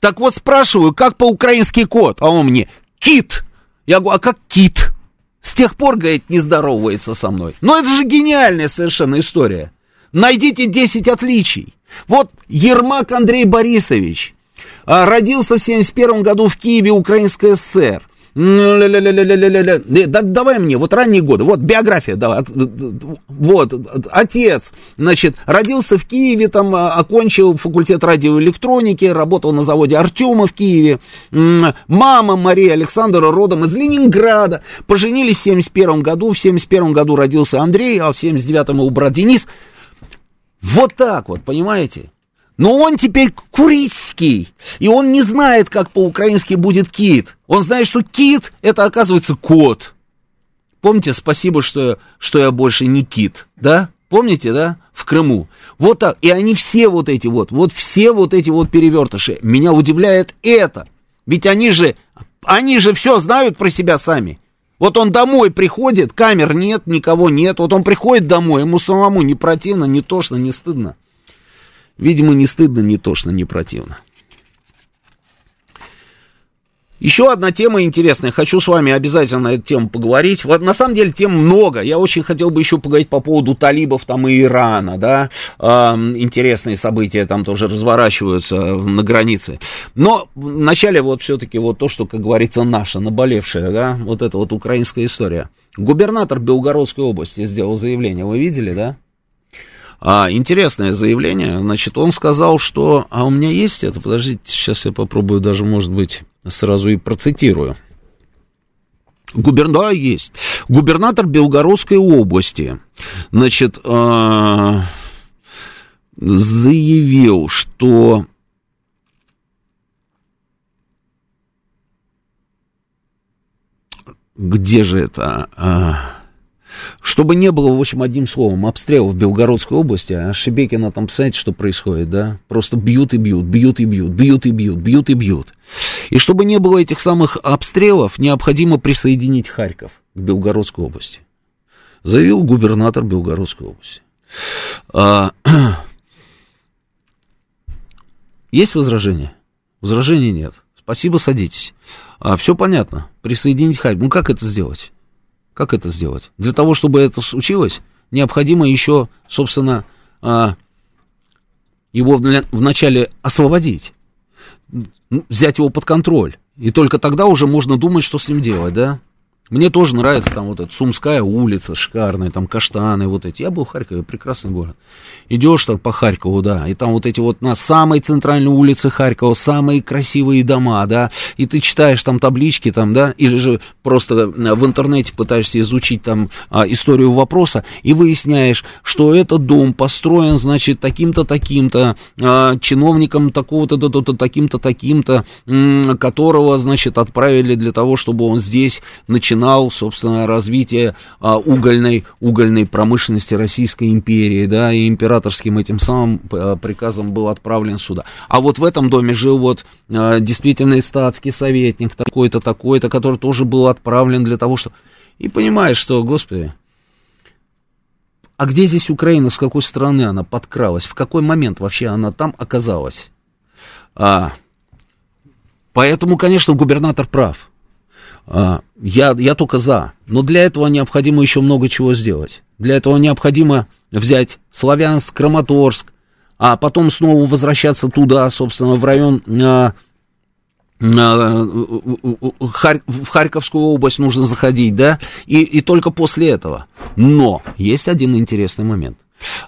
Так вот спрашиваю, как по-украински кот? А он мне, кит. Я говорю, а как кит? С тех пор, говорит, не здоровается со мной. Но это же гениальная совершенно история. Найдите 10 отличий. Вот Ермак Андрей Борисович а, родился в 71 году в Киеве, Украинская ССР. Да, давай мне, вот ранние годы, вот биография, давай, вот, отец, значит, родился в Киеве, там, а, окончил факультет радиоэлектроники, работал на заводе Артема в Киеве, мама Мария Александра родом из Ленинграда, поженились в 71 году, в 71 году родился Андрей, а в 79 у брат Денис, вот так вот, понимаете? Но он теперь курицкий, и он не знает, как по-украински будет кит. Он знает, что кит — это, оказывается, кот. Помните, спасибо, что, что я больше не кит, да? Помните, да? В Крыму. Вот так. И они все вот эти вот, вот все вот эти вот перевертыши. Меня удивляет это. Ведь они же, они же все знают про себя сами. Вот он домой приходит, камер нет, никого нет. Вот он приходит домой, ему самому не противно, не тошно, не стыдно. Видимо, не стыдно, не тошно, не противно. Еще одна тема интересная. Хочу с вами обязательно на эту тему поговорить. Вот на самом деле тем много. Я очень хотел бы еще поговорить по поводу талибов там и Ирана, да. Э, интересные события там тоже разворачиваются на границе. Но вначале вот все-таки вот то, что, как говорится, наше, наболевшее, да, вот это вот украинская история. Губернатор Белгородской области сделал заявление, вы видели, да? А, интересное заявление. Значит, он сказал, что... А у меня есть это? Подождите, сейчас я попробую даже, может быть, сразу и процитирую. Губерн... Да, есть. Губернатор Белгородской области, значит, э, заявил, что где же это? Чтобы не было, в общем, одним словом, обстрелов в Белгородской области, а Шебекина там, знаете, что происходит, да? Просто бьют и бьют, бьют и бьют, бьют и бьют, бьют и бьют. И чтобы не было этих самых обстрелов, необходимо присоединить Харьков к Белгородской области. Заявил губернатор Белгородской области. А, есть возражения? Возражений нет. Спасибо, садитесь. А, все понятно. Присоединить Харьков. Ну, как это сделать? Как это сделать? Для того, чтобы это случилось, необходимо еще, собственно, а, его вначале освободить, взять его под контроль. И только тогда уже можно думать, что с ним делать, да? Мне тоже нравится там вот эта Сумская улица шикарная, там каштаны вот эти. Я был в Харькове, прекрасный город. Идешь там по Харькову, да, и там вот эти вот на самой центральной улице Харькова самые красивые дома, да, и ты читаешь там таблички там, да, или же просто в интернете пытаешься изучить там а, историю вопроса и выясняешь, что этот дом построен, значит, таким-то, таким-то, а, чиновником такого-то, таким-то, таким-то, которого, значит, отправили для того, чтобы он здесь начинал начинал, собственно, развитие а, угольной, угольной промышленности Российской империи, да, и императорским этим самым а, приказом был отправлен сюда. А вот в этом доме жил вот а, действительно статский советник такой-то, такой-то, который тоже был отправлен для того, чтобы... И понимаешь, что, господи, а где здесь Украина, с какой стороны она подкралась, в какой момент вообще она там оказалась? А, поэтому, конечно, губернатор прав. А, я, я только за. Но для этого необходимо еще много чего сделать. Для этого необходимо взять Славянск, Краматорск, а потом снова возвращаться туда, собственно, в район а, в Харьковскую область нужно заходить, да, и, и только после этого. Но есть один интересный момент.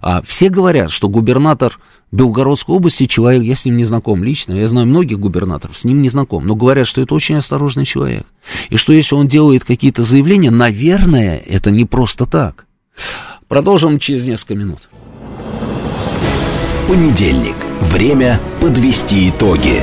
А, все говорят, что губернатор Белгородской области человек, я с ним не знаком лично, я знаю многих губернаторов, с ним не знаком, но говорят, что это очень осторожный человек. И что если он делает какие-то заявления, наверное, это не просто так. Продолжим через несколько минут. Понедельник. Время подвести итоги.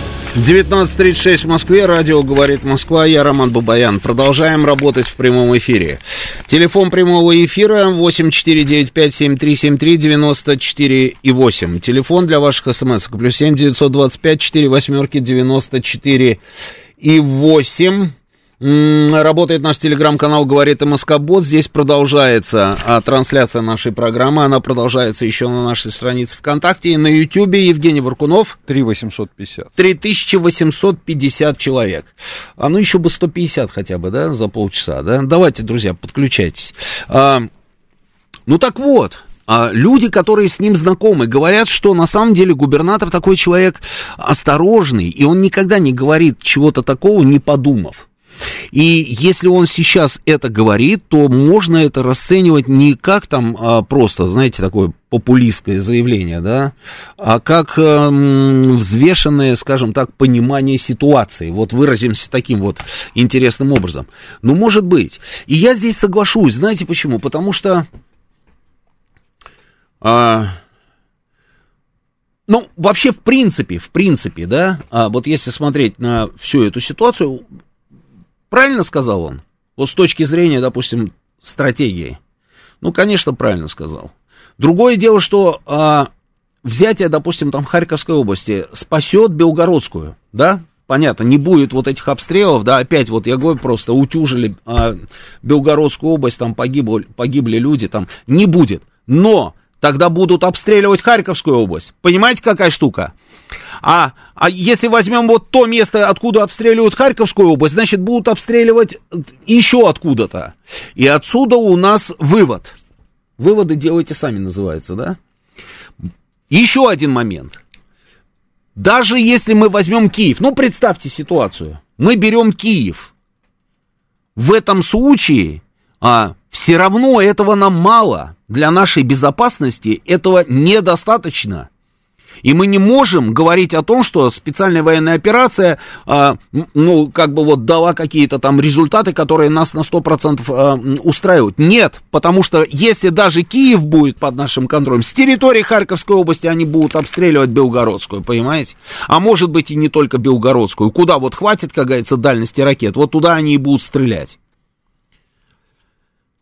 19.36 в Москве, радио «Говорит Москва», я Роман Бабаян. Продолжаем работать в прямом эфире. Телефон прямого эфира 8495-7373-94 и 8. Телефон для ваших смс плюс 7 925 4 восьмерки 94 и 8. Работает наш телеграм-канал «Говорит МСК Бот». Здесь продолжается а, трансляция нашей программы. Она продолжается еще на нашей странице ВКонтакте и на Ютьюбе. Евгений Варкунов. 3850. 3850 человек. А ну еще бы 150 хотя бы, да, за полчаса, да? Давайте, друзья, подключайтесь. А, ну так вот, а люди, которые с ним знакомы, говорят, что на самом деле губернатор такой человек осторожный, и он никогда не говорит чего-то такого, не подумав. И если он сейчас это говорит, то можно это расценивать не как там а, просто, знаете, такое популистское заявление, да, а как э, взвешенное, скажем так, понимание ситуации. Вот выразимся таким вот интересным образом. Ну, может быть. И я здесь соглашусь. Знаете почему? Потому что... А, ну, вообще, в принципе, в принципе, да, а вот если смотреть на всю эту ситуацию, правильно сказал он? Вот с точки зрения, допустим, стратегии. Ну, конечно, правильно сказал. Другое дело, что а, взятие, допустим, там Харьковской области спасет Белгородскую, да? Понятно, не будет вот этих обстрелов, да, опять вот я говорю, просто утюжили а, Белгородскую область, там погибли, погибли люди, там не будет. Но тогда будут обстреливать Харьковскую область. Понимаете, какая штука? А, а если возьмем вот то место, откуда обстреливают Харьковскую область, значит, будут обстреливать еще откуда-то. И отсюда у нас вывод. Выводы делайте сами, называется, да? Еще один момент. Даже если мы возьмем Киев, ну, представьте ситуацию. Мы берем Киев. В этом случае а, все равно этого нам мало для нашей безопасности этого недостаточно. И мы не можем говорить о том, что специальная военная операция, э, ну, как бы вот дала какие-то там результаты, которые нас на 100% э, устраивают. Нет, потому что если даже Киев будет под нашим контролем, с территории Харьковской области они будут обстреливать Белгородскую, понимаете? А может быть и не только Белгородскую. Куда вот хватит, как говорится, дальности ракет, вот туда они и будут стрелять.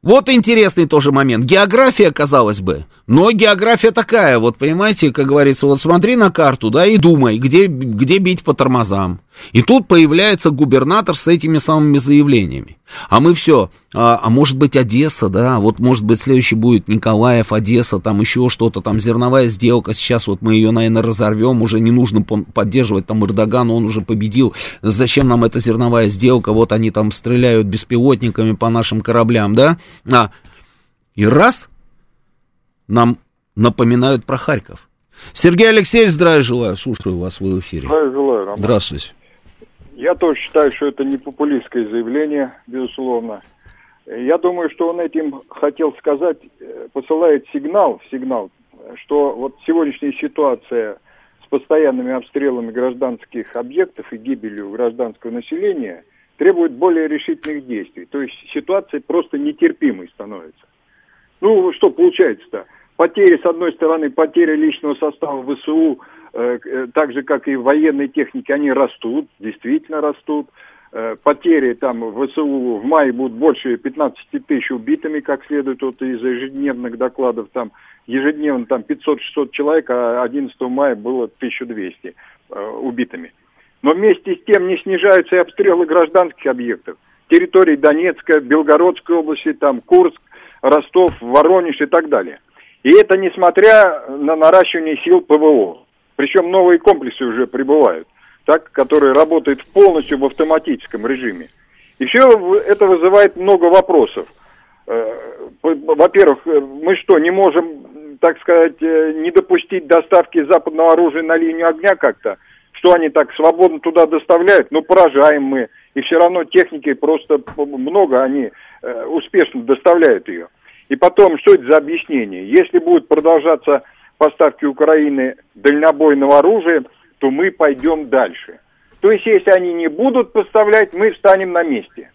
Вот интересный тоже момент. География, казалось бы, но география такая, вот понимаете, как говорится, вот смотри на карту, да, и думай, где, где бить по тормозам. И тут появляется губернатор с этими самыми заявлениями. А мы все, а, а может быть Одесса, да, вот может быть следующий будет Николаев, Одесса, там еще что-то, там зерновая сделка, сейчас вот мы ее, наверное, разорвем, уже не нужно поддерживать там Эрдогана, он уже победил, зачем нам эта зерновая сделка, вот они там стреляют беспилотниками по нашим кораблям, да, а, и раз, нам напоминают про Харьков. Сергей Алексеевич, здравия желаю, слушаю вас в эфире. Здравия желаю, Роман. Здравствуйте. Я тоже считаю, что это не популистское заявление, безусловно. Я думаю, что он этим хотел сказать, э, посылает сигнал, сигнал, что вот сегодняшняя ситуация с постоянными обстрелами гражданских объектов и гибелью гражданского населения требует более решительных действий. То есть ситуация просто нетерпимой становится. Ну, что получается-то? Потери, с одной стороны, потери личного состава ВСУ – так же, как и военной техники, они растут, действительно растут. Э, потери там в ВСУ в мае будут больше 15 тысяч убитыми, как следует вот из ежедневных докладов. Там ежедневно там 500-600 человек, а 11 мая было 1200 убитыми. Но вместе с тем не снижаются и обстрелы гражданских объектов. Территории Донецка, Белгородской области, там Курск, Ростов, Воронеж и так далее. И это несмотря на наращивание сил ПВО. Причем новые комплексы уже прибывают, так, которые работают полностью в автоматическом режиме. И все это вызывает много вопросов. Э, во-первых, э, мы что, не можем, так сказать, э, не допустить доставки западного оружия на линию огня как-то? Что они так свободно туда доставляют? Ну, поражаем мы. И все равно техники просто много, они успешно доставляют ее. И потом, что это за объяснение? Если будет продолжаться поставки Украины дальнобойного оружия, то мы пойдем дальше. То есть, если они не будут поставлять, мы встанем на месте.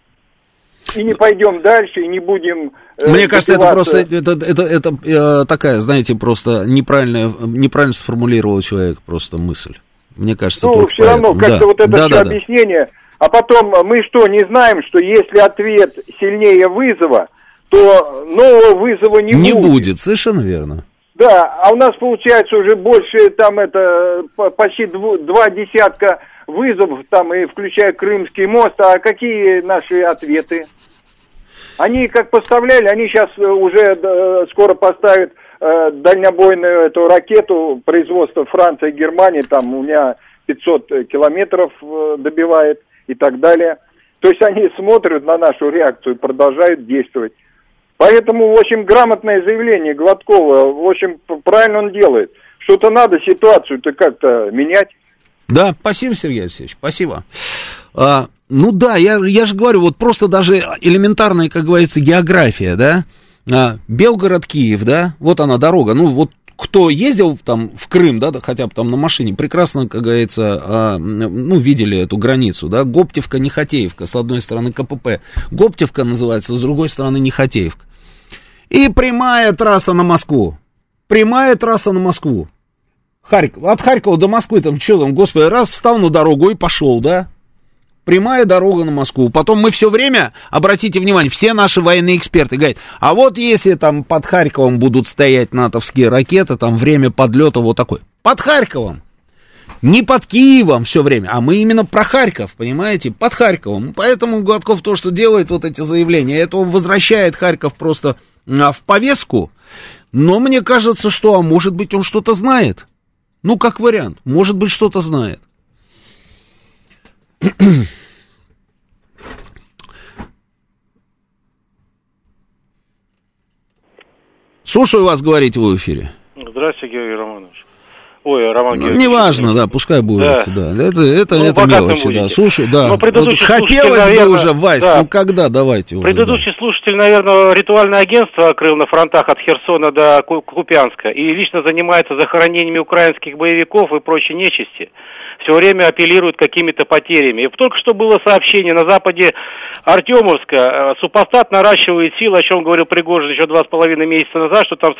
И не пойдем дальше, и не будем... Э, Мне кажется, это просто это, это, это, э, такая, знаете, просто неправильно, неправильно сформулировал человек просто мысль. Мне кажется, Ну, все равно, как-то да. вот это да, все да, объяснение. Да. А потом мы что, не знаем, что если ответ сильнее вызова, то нового вызова не, не будет. Не будет, совершенно верно. Да, а у нас получается уже больше, там это, почти дв, два десятка вызовов, там и включая Крымский мост, а какие наши ответы? Они как поставляли, они сейчас уже э, скоро поставят э, дальнобойную эту ракету производства Франции и Германии, там у меня 500 километров э, добивает и так далее. То есть они смотрят на нашу реакцию и продолжают действовать. Поэтому очень грамотное заявление Гладкова, в общем, правильно он делает. Что-то надо ситуацию-то как-то менять. Да, спасибо, Сергей Алексеевич, спасибо. А, ну да, я, я же говорю, вот просто даже элементарная, как говорится, география, да, а, Белгород-Киев, да, вот она дорога, ну вот кто ездил там в Крым, да, хотя бы там на машине, прекрасно, как говорится, а, ну, видели эту границу, да, Гоптевка, Нехотеевка, с одной стороны КПП, Гоптевка называется, с другой стороны Нехотеевка. И прямая трасса на Москву, прямая трасса на Москву. Харьков, от Харькова до Москвы, там, что там, господи, раз встал на дорогу и пошел, да, прямая дорога на Москву. Потом мы все время, обратите внимание, все наши военные эксперты говорят, а вот если там под Харьковом будут стоять натовские ракеты, там время подлета вот такой. Под Харьковом. Не под Киевом все время, а мы именно про Харьков, понимаете, под Харьковом. Поэтому Гладков то, что делает вот эти заявления, это он возвращает Харьков просто а, в повестку. Но мне кажется, что, а может быть, он что-то знает. Ну, как вариант, может быть, что-то знает. Слушаю вас, говорите вы в эфире. Здравствуйте, Георгий Романович. Ой, Роман ну, Неважно, да, пускай будет. Да. Да. Это, это, ну, это мелочи, да. Слушай, да. Но вот хотелось наверное, бы уже, Вась, да. ну когда, давайте уже. Предыдущий да. слушатель, наверное, ритуальное агентство открыл на фронтах от Херсона до Купянска и лично занимается захоронениями украинских боевиков и прочей нечисти все время апеллируют какими-то потерями. И только что было сообщение на западе Артемовска, э, супостат наращивает силы, о чем говорил Пригожин еще два с половиной месяца назад, что там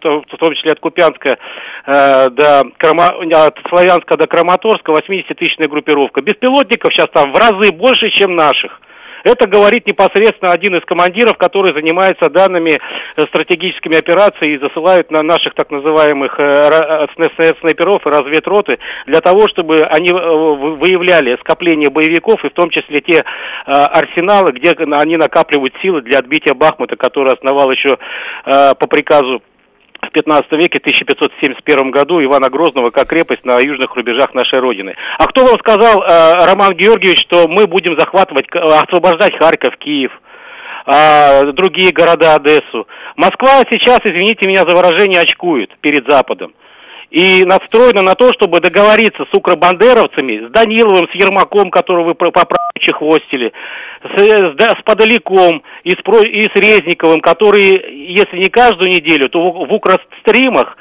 том, в том числе от Купянска э, до Крома, от Славянска до Краматорска 80-тысячная группировка. Беспилотников сейчас там в разы больше, чем наших. Это говорит непосредственно один из командиров, который занимается данными э, стратегическими операциями и засылают на наших так называемых э, э, снайперов и разведроты для того, чтобы они выявляли скопление боевиков и в том числе те арсеналы, где они накапливают силы для отбития Бахмута, который основал еще по приказу в 15 веке, в 1571 году Ивана Грозного как крепость на южных рубежах нашей Родины. А кто вам сказал, э, Роман Георгиевич, что мы будем захватывать, освобождать Харьков, Киев? а, другие города Одессу. Москва сейчас, извините меня за выражение, очкует перед Западом и настроена на то, чтобы договориться с укробандеровцами, с Даниловым, с Ермаком, которого вы поправочи хвостили, с, с, с Подаляком и с, и с Резниковым, которые, если не каждую неделю, то в, в укростримах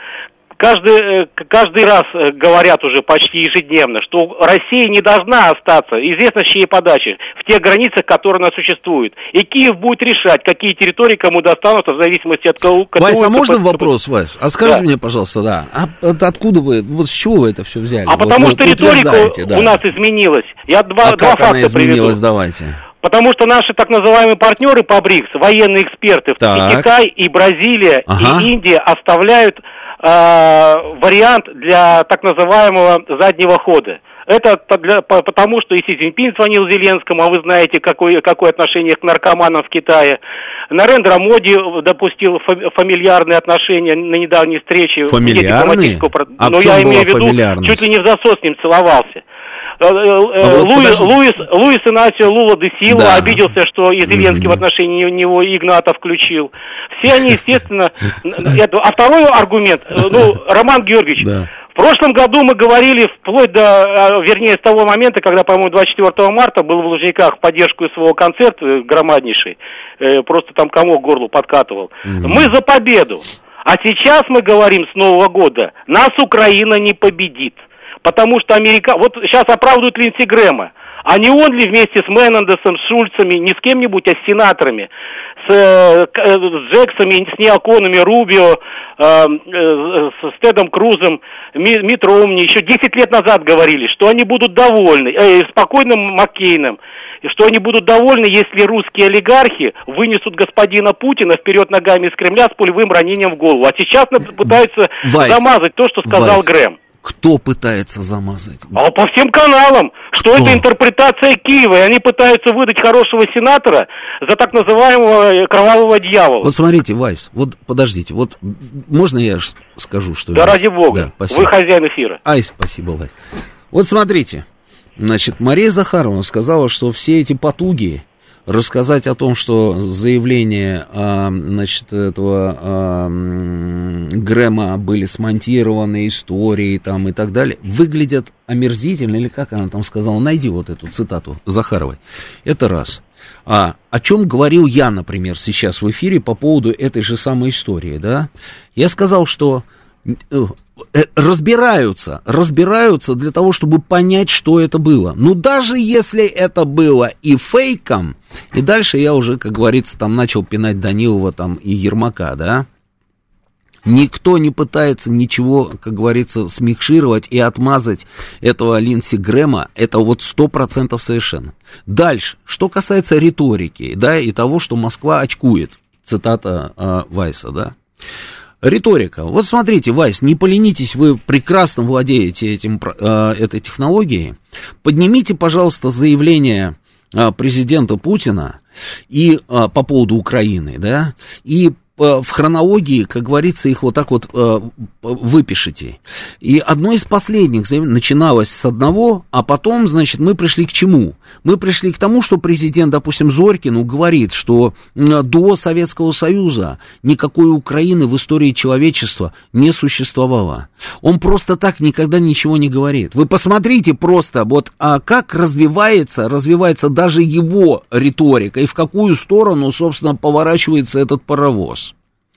каждый, э, каждый раз э, говорят уже почти ежедневно, что Россия не должна остаться, известно с чьей подачи, в тех границах, которые она существует. И Киев будет решать, какие территории кому достанутся в зависимости от кого. Вась, а можно под... вопрос, Вась? А скажи да. мне, пожалуйста, да, а откуда вы, вот с чего вы это все взяли? А вот потому что риторика да. у нас изменилась. Я два, а два как факта она изменилась, приведу. давайте. Потому что наши так называемые партнеры по БРИКС, военные эксперты, так. и Китай, и Бразилия, ага. и Индия оставляют вариант для так называемого заднего хода. Это для, потому, что и Си Цзиньпин звонил Зеленскому, а вы знаете, какое, какое отношение к наркоманам в Китае. Нарендра Моди допустил фамильярные отношения на недавней встрече. Фамильярные? А Но я имею в виду, чуть ли не в засос с ним целовался. Э, э, а Луис, Луис, Луис Инасио Лула де Силва да. обиделся, что и Зеленский mm-hmm. в отношении него Игната включил. Все они, естественно... А второй аргумент, э, ну, Роман Георгиевич, да. В прошлом году мы говорили вплоть до, вернее, с того момента, когда, по-моему, 24 марта был в Лужниках в поддержку своего концерта громаднейший, просто там комок горлу подкатывал. Mm-hmm. Мы за победу. А сейчас мы говорим с Нового года, нас Украина не победит. Потому что Америка... Вот сейчас оправдывают Линдси Грэма. А не он ли вместе с Менендесом, с Шульцами, не с кем-нибудь, а с сенаторами, с, э, э с Джексами, с неоконами, Рубио, э, э, с Тедом Крузом, Ми, Мит Ромни, еще 10 лет назад говорили, что они будут довольны, э, спокойным Маккейном, и что они будут довольны, если русские олигархи вынесут господина Путина вперед ногами из Кремля с пулевым ранением в голову. А сейчас пытаются Вайс, замазать то, что сказал Вайс. Грэм. Кто пытается замазать? А по всем каналам, что Кто? это интерпретация Киева, и они пытаются выдать хорошего сенатора за так называемого кровавого дьявола. Вот смотрите, Вайс, вот подождите, вот можно я скажу, что... Да я... ради бога, да, вы хозяин эфира. Ай, спасибо, Вайс. Вот смотрите, значит, Мария Захарова сказала, что все эти потуги рассказать о том, что заявления а, значит, этого а, Грэма были смонтированы, истории там и так далее, выглядят омерзительно, или как она там сказала, найди вот эту цитату Захаровой. Это раз. А о чем говорил я, например, сейчас в эфире по поводу этой же самой истории, да? Я сказал, что Э, разбираются, разбираются для того, чтобы понять, что это было. Но даже если это было и фейком, и дальше я уже, как говорится, там начал пинать Данилова там и Ермака, да, Никто не пытается ничего, как говорится, смикшировать и отмазать этого Линси Грэма. Это вот сто процентов совершенно. Дальше. Что касается риторики, да, и того, что Москва очкует. Цитата э, Вайса, да. Риторика. Вот смотрите, Вайс, не поленитесь, вы прекрасно владеете этим, э, этой технологией. Поднимите, пожалуйста, заявление э, президента Путина и э, по поводу Украины, да, и в хронологии, как говорится, их вот так вот э, выпишите. И одно из последних начиналось с одного, а потом, значит, мы пришли к чему? Мы пришли к тому, что президент, допустим, Зорькин говорит, что до Советского Союза никакой Украины в истории человечества не существовало. Он просто так никогда ничего не говорит. Вы посмотрите просто, вот а как развивается, развивается даже его риторика и в какую сторону, собственно, поворачивается этот паровоз.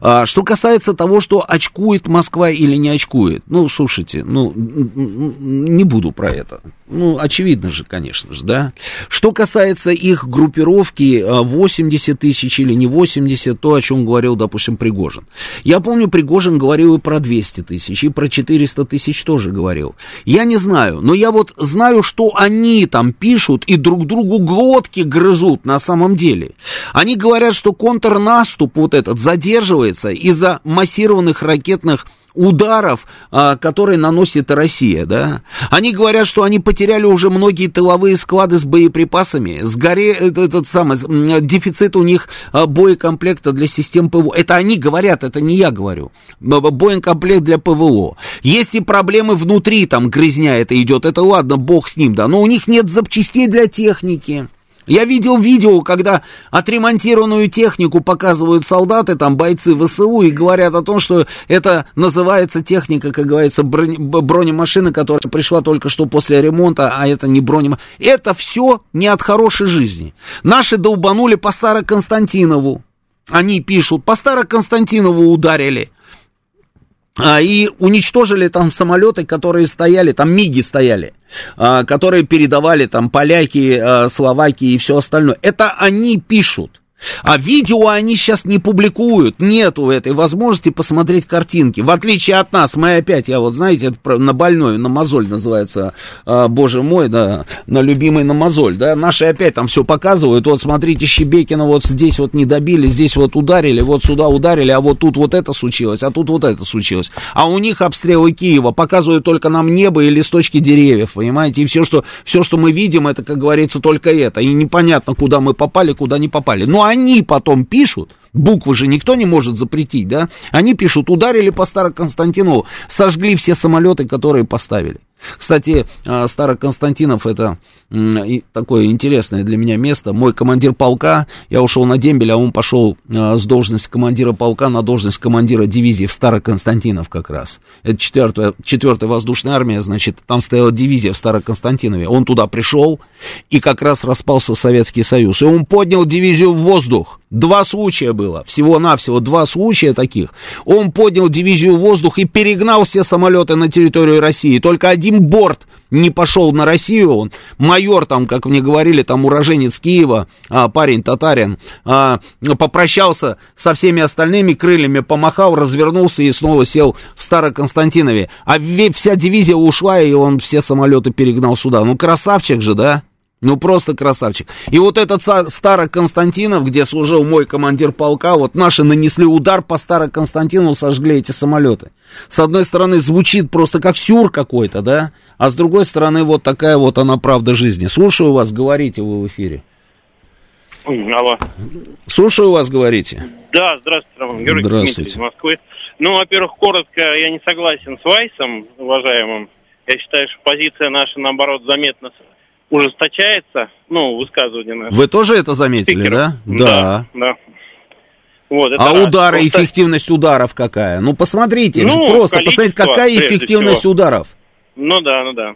А, что касается того, что очкует Москва или не очкует, ну, слушайте, ну, не буду про это. Ну, очевидно же, конечно же, да. Что касается их группировки 80 а, тысяч или не 80, то, о чем говорил, допустим, Пригожин. Я помню, Пригожин говорил и про 200 тысяч, и про 400 тысяч тоже говорил. Я не знаю, но я вот знаю, что они там пишут и друг другу глотки грызут на самом деле. Они говорят, что контрнаступ вот этот задерживается из-за массированных ракетных ударов, а, которые наносит Россия, да. Они говорят, что они потеряли уже многие тыловые склады с боеприпасами, сгоре, этот, этот самый, дефицит у них а, боекомплекта для систем ПВО. Это они говорят, это не я говорю. Боекомплект для ПВО. Есть и проблемы внутри, там грязня это идет, это ладно, бог с ним, да, но у них нет запчастей для техники. Я видел видео, когда отремонтированную технику показывают солдаты, там бойцы ВСУ, и говорят о том, что это называется техника, как говорится, брони, бронемашина, которая пришла только что после ремонта, а это не бронемашина. Это все не от хорошей жизни. Наши долбанули по Староконстантинову. Они пишут, по Староконстантинову ударили. А, и уничтожили там самолеты, которые стояли, там МИГи стояли, а, которые передавали там поляки, а, словаки и все остальное. Это они пишут. А видео они сейчас не публикуют. Нету этой возможности посмотреть картинки. В отличие от нас, мы опять, я вот, знаете, на больной, на мозоль называется, а, боже мой, да, на любимый на мозоль, да, наши опять там все показывают. Вот смотрите, Щебекина вот здесь вот не добили, здесь вот ударили, вот сюда ударили, а вот тут вот это случилось, а тут вот это случилось. А у них обстрелы Киева показывают только нам небо и листочки деревьев, понимаете, и все, что, все, что мы видим, это, как говорится, только это. И непонятно, куда мы попали, куда не попали. Ну, а они потом пишут, буквы же никто не может запретить, да, они пишут, ударили по Староконстантинову, сожгли все самолеты, которые поставили. Кстати, а, Староконстантинов это такое интересное для меня место. Мой командир полка, я ушел на дембель, а он пошел а, с должности командира полка на должность командира дивизии в Староконстантинов как раз. Это четвертая, четвертая воздушная армия, значит, там стояла дивизия в Староконстантинове. Он туда пришел, и как раз распался Советский Союз. И он поднял дивизию в воздух. Два случая было, всего-навсего два случая таких. Он поднял дивизию воздух и перегнал все самолеты на территорию России. Только один борт не пошел на Россию. Он майор там, как мне говорили, там уроженец Киева, а, парень татарин, а, попрощался со всеми остальными крыльями, помахал, развернулся и снова сел в Староконстантинове. А вся дивизия ушла, и он все самолеты перегнал сюда. Ну, красавчик же, да? Ну, просто красавчик. И вот этот Староконстантинов, где служил мой командир полка, вот наши нанесли удар по Староконстантину, сожгли эти самолеты. С одной стороны, звучит просто как сюр какой-то, да? А с другой стороны, вот такая вот она правда жизни. Слушаю вас, говорите вы в эфире. Алло. Слушаю вас, говорите. Да, здравствуйте, Роман Георгиевич. Здравствуйте. Из Москвы. Ну, во-первых, коротко, я не согласен с Вайсом, уважаемым. Я считаю, что позиция наша, наоборот, заметно ужесточается, ну, высказывание наше. Вы тоже это заметили, да? Да. да. Вот, а раз. удары, просто... эффективность ударов какая? Ну, посмотрите, ну, просто посмотрите, какая эффективность всего. ударов. Ну да, ну да.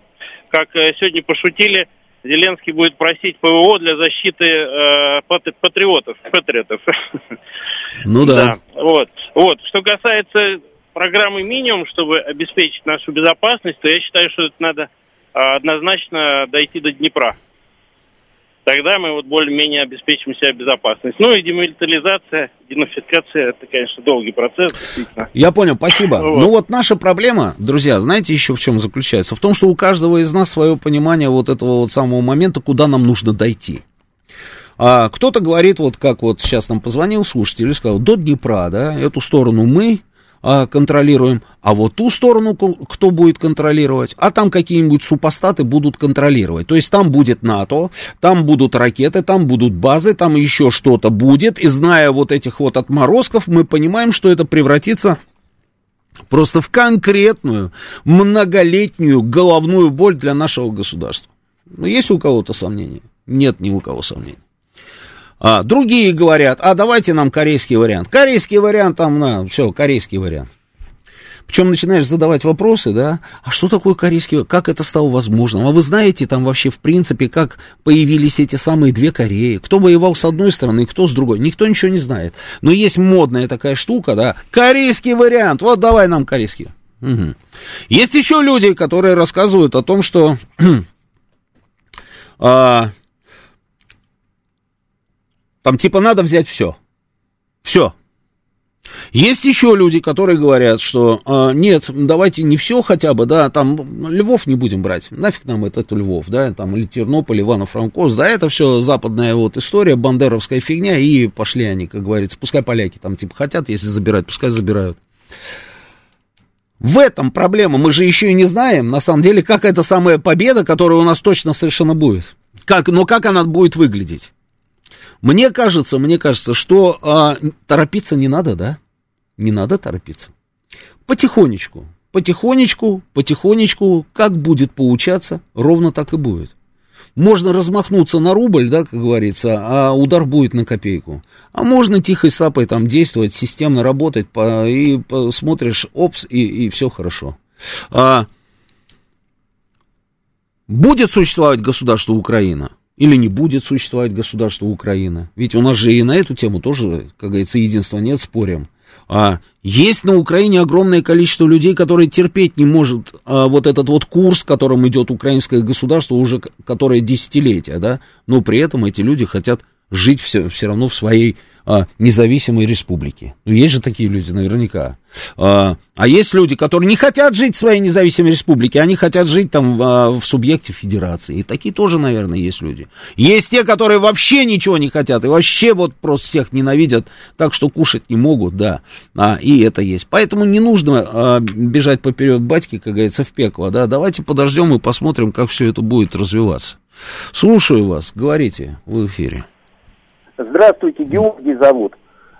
Как э, сегодня пошутили, Зеленский будет просить ПВО для защиты э, патриотов, патриотов. Ну да. да. Вот, вот. Что касается программы минимум, чтобы обеспечить нашу безопасность, то я считаю, что это надо однозначно дойти до Днепра тогда мы вот более-менее обеспечим себя безопасность. Ну и демилитаризация, денацификация, это, конечно, долгий процесс. Я понял, спасибо. Вот. Ну вот наша проблема, друзья, знаете еще в чем заключается? В том, что у каждого из нас свое понимание вот этого вот самого момента, куда нам нужно дойти. А кто-то говорит, вот как вот сейчас нам позвонил слушатель и сказал, до Днепра, да, эту сторону мы, а, контролируем, а вот ту сторону кто будет контролировать, а там какие-нибудь супостаты будут контролировать. То есть там будет НАТО, там будут ракеты, там будут базы, там еще что-то будет, и зная вот этих вот отморозков, мы понимаем, что это превратится просто в конкретную многолетнюю головную боль для нашего государства. Ну, есть у кого-то сомнения? Нет ни у кого сомнений. А, другие говорят, а давайте нам корейский вариант. Корейский вариант там, на, все, корейский вариант. Причем начинаешь задавать вопросы, да, а что такое корейский, как это стало возможным? А вы знаете там вообще в принципе, как появились эти самые две Кореи? Кто воевал с одной стороны, кто с другой? Никто ничего не знает. Но есть модная такая штука, да, корейский вариант, вот давай нам корейский. Угу. Есть еще люди, которые рассказывают о том, что а, там типа надо взять все. Все. Есть еще люди, которые говорят, что э, нет, давайте не все хотя бы, да, там Львов не будем брать, нафиг нам это, это Львов, да, там или Тернополь, Ивано-Франковск, да, это все западная вот история, бандеровская фигня, и пошли они, как говорится, пускай поляки там типа хотят, если забирать, пускай забирают. В этом проблема, мы же еще и не знаем, на самом деле, как эта самая победа, которая у нас точно совершенно будет, как, но как она будет выглядеть. Мне кажется, мне кажется, что а, торопиться не надо, да? Не надо торопиться. Потихонечку, потихонечку, потихонечку, как будет получаться, ровно так и будет. Можно размахнуться на рубль, да, как говорится, а удар будет на копейку. А можно тихой сапой там действовать, системно работать, по, и по, смотришь, опс, и, и все хорошо. А, будет существовать государство Украина? Или не будет существовать государство Украина. Ведь у нас же и на эту тему тоже, как говорится, единства нет, спорим. А есть на Украине огромное количество людей, которые терпеть не может а, вот этот вот курс, которым идет украинское государство уже которое десятилетия, да, но при этом эти люди хотят жить все, все равно в своей а, независимой республики. Ну, есть же такие люди наверняка. А, а есть люди, которые не хотят жить в своей независимой республике, они хотят жить там а, в субъекте федерации. И такие тоже, наверное, есть люди. Есть те, которые вообще ничего не хотят и вообще вот просто всех ненавидят, так что кушать не могут, да. А, и это есть. Поэтому не нужно а, бежать поперед батьки, как говорится, в пекло, да. Давайте подождем и посмотрим, как все это будет развиваться. Слушаю вас, говорите в эфире. Здравствуйте, Георгий зовут.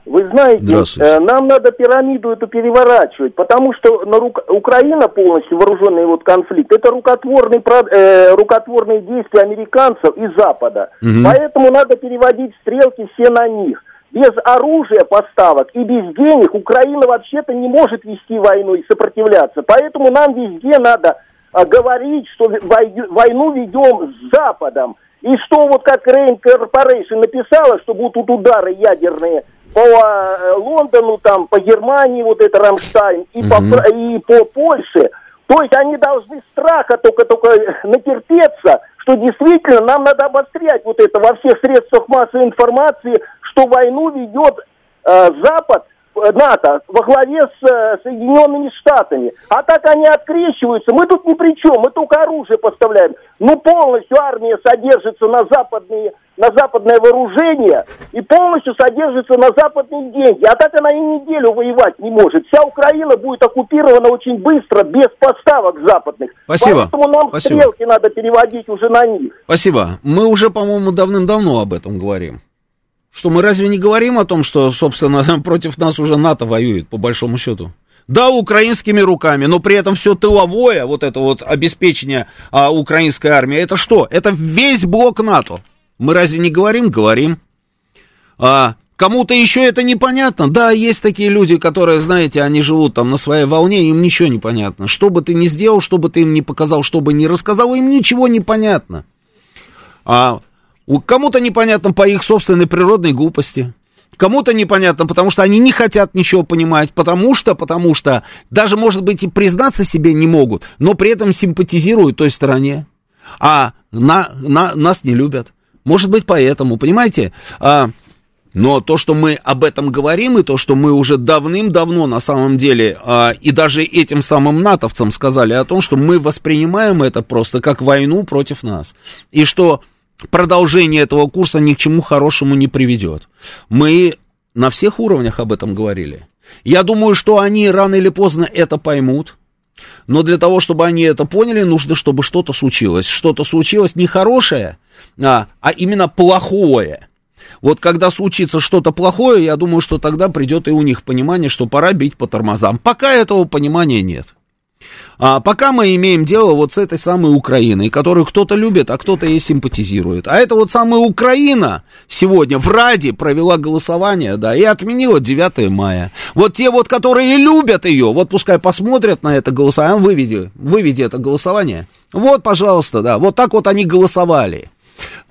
Вы знаете, э, нам надо пирамиду эту переворачивать, потому что на рук... Украина полностью вооруженный вот конфликт, это рукотворный, э, рукотворные действия американцев и Запада. Угу. Поэтому надо переводить стрелки все на них. Без оружия поставок и без денег Украина вообще-то не может вести войну и сопротивляться. Поэтому нам везде надо э, говорить, что войну ведем с Западом. И что вот как Rain Corporation написала, что будут удары ядерные по э, Лондону, там, по Германии, вот это Рамштайн, и, mm по, и по Польше, то есть они должны страха только-только натерпеться, что действительно нам надо обострять вот это во всех средствах массовой информации, что войну ведет э, Запад НАТО во главе с э, Соединенными Штатами. А так они открещиваются. Мы тут ни при чем, мы только оружие поставляем. Ну, полностью армия содержится на западные на западное вооружение и полностью содержится на западные деньги. А так она и неделю воевать не может. Вся Украина будет оккупирована очень быстро, без поставок западных. Спасибо. Поэтому нам Спасибо. стрелки надо переводить уже на них. Спасибо. Мы уже, по-моему, давным-давно об этом говорим. Что мы разве не говорим о том, что, собственно, против нас уже НАТО воюет, по большому счету? Да, украинскими руками, но при этом все тыловое, вот это вот обеспечение а, украинской армии, это что? Это весь блок НАТО. Мы разве не говорим? Говорим. А, Кому-то еще это непонятно. Да, есть такие люди, которые, знаете, они живут там на своей волне, им ничего не понятно. Что бы ты ни сделал, что бы ты им не показал, что бы ни рассказал, им ничего не понятно. А кому-то непонятно по их собственной природной глупости. Кому-то непонятно, потому что они не хотят ничего понимать, потому что, потому что даже, может быть, и признаться себе не могут, но при этом симпатизируют той стороне, а на, на, нас не любят. Может быть, поэтому, понимаете, а, но то, что мы об этом говорим, и то, что мы уже давным-давно на самом деле, а, и даже этим самым натовцам сказали о том, что мы воспринимаем это просто как войну против нас. И что продолжение этого курса ни к чему хорошему не приведет. Мы на всех уровнях об этом говорили. Я думаю, что они рано или поздно это поймут. Но для того, чтобы они это поняли, нужно, чтобы что-то случилось. Что-то случилось не хорошее, а, а именно плохое. Вот когда случится что-то плохое, я думаю, что тогда придет и у них понимание, что пора бить по тормозам. Пока этого понимания нет. А пока мы имеем дело вот с этой самой Украиной, которую кто-то любит, а кто-то ей симпатизирует. А это вот самая Украина сегодня в Раде провела голосование, да, и отменила 9 мая. Вот те вот, которые любят ее, вот пускай посмотрят на это голосование, выведи, выведи это голосование. Вот, пожалуйста, да, вот так вот они голосовали.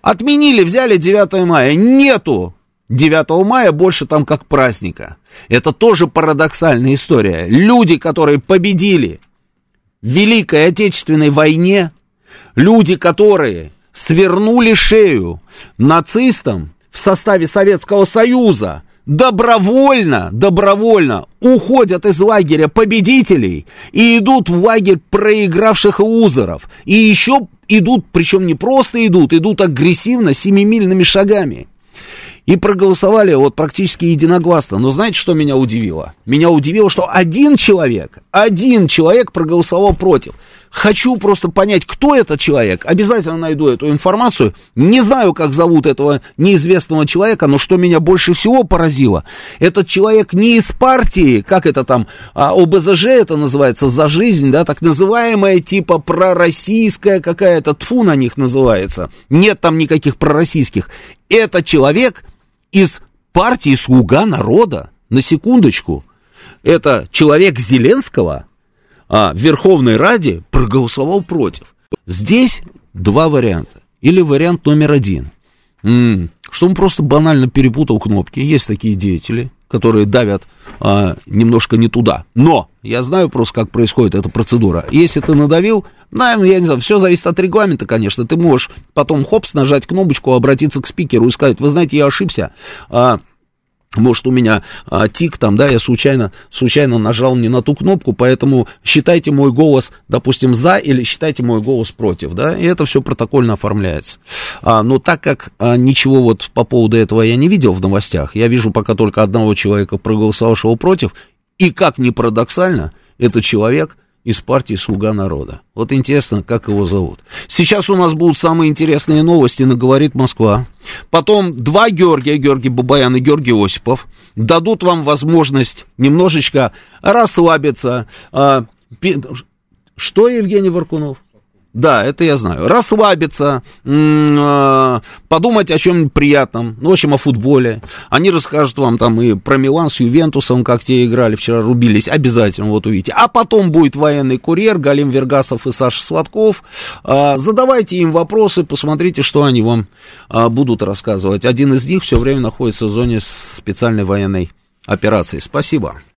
Отменили, взяли 9 мая. Нету 9 мая больше там как праздника. Это тоже парадоксальная история. Люди, которые победили Великой Отечественной войне, люди, которые свернули шею нацистам в составе Советского Союза, добровольно, добровольно уходят из лагеря победителей и идут в лагерь проигравших узоров. И еще идут, причем не просто идут, идут агрессивно, семимильными шагами. И проголосовали вот практически единогласно. Но знаете, что меня удивило? Меня удивило, что один человек, один человек проголосовал против. Хочу просто понять, кто этот человек. Обязательно найду эту информацию. Не знаю, как зовут этого неизвестного человека, но что меня больше всего поразило, этот человек не из партии, как это там, а, ОБЗЖ это называется, за жизнь, да, так называемая типа пророссийская какая-то, тфу на них называется. Нет там никаких пророссийских. Это человек из партии «Слуга народа». На секундочку. Это человек Зеленского, а, в Верховной Раде проголосовал против. Здесь два варианта. Или вариант номер один. Что он просто банально перепутал кнопки. Есть такие деятели, которые давят а, немножко не туда. Но я знаю просто, как происходит эта процедура. Если ты надавил, наверное, я не знаю, все зависит от регламента, конечно. Ты можешь потом, хопс, нажать кнопочку, обратиться к спикеру и сказать, вы знаете, я ошибся. А, может, у меня а, тик там, да, я случайно, случайно нажал не на ту кнопку, поэтому считайте мой голос, допустим, за или считайте мой голос против, да, и это все протокольно оформляется. А, но так как а, ничего вот по поводу этого я не видел в новостях, я вижу пока только одного человека, проголосовавшего против, и как ни парадоксально, этот человек из партии «Слуга народа». Вот интересно, как его зовут. Сейчас у нас будут самые интересные новости на «Говорит Москва». Потом два Георгия, Георгий Бабаян и Георгий Осипов, дадут вам возможность немножечко расслабиться. А, что, Евгений Варкунов? Да, это я знаю. Расслабиться, э, подумать о чем-нибудь приятном, ну, в общем, о футболе. Они расскажут вам там и про Милан с Ювентусом, как те играли, вчера рубились, обязательно, вот увидите. А потом будет военный курьер, Галим Вергасов и Саша Сладков. Э, задавайте им вопросы, посмотрите, что они вам э, будут рассказывать. Один из них все время находится в зоне специальной военной операции. Спасибо.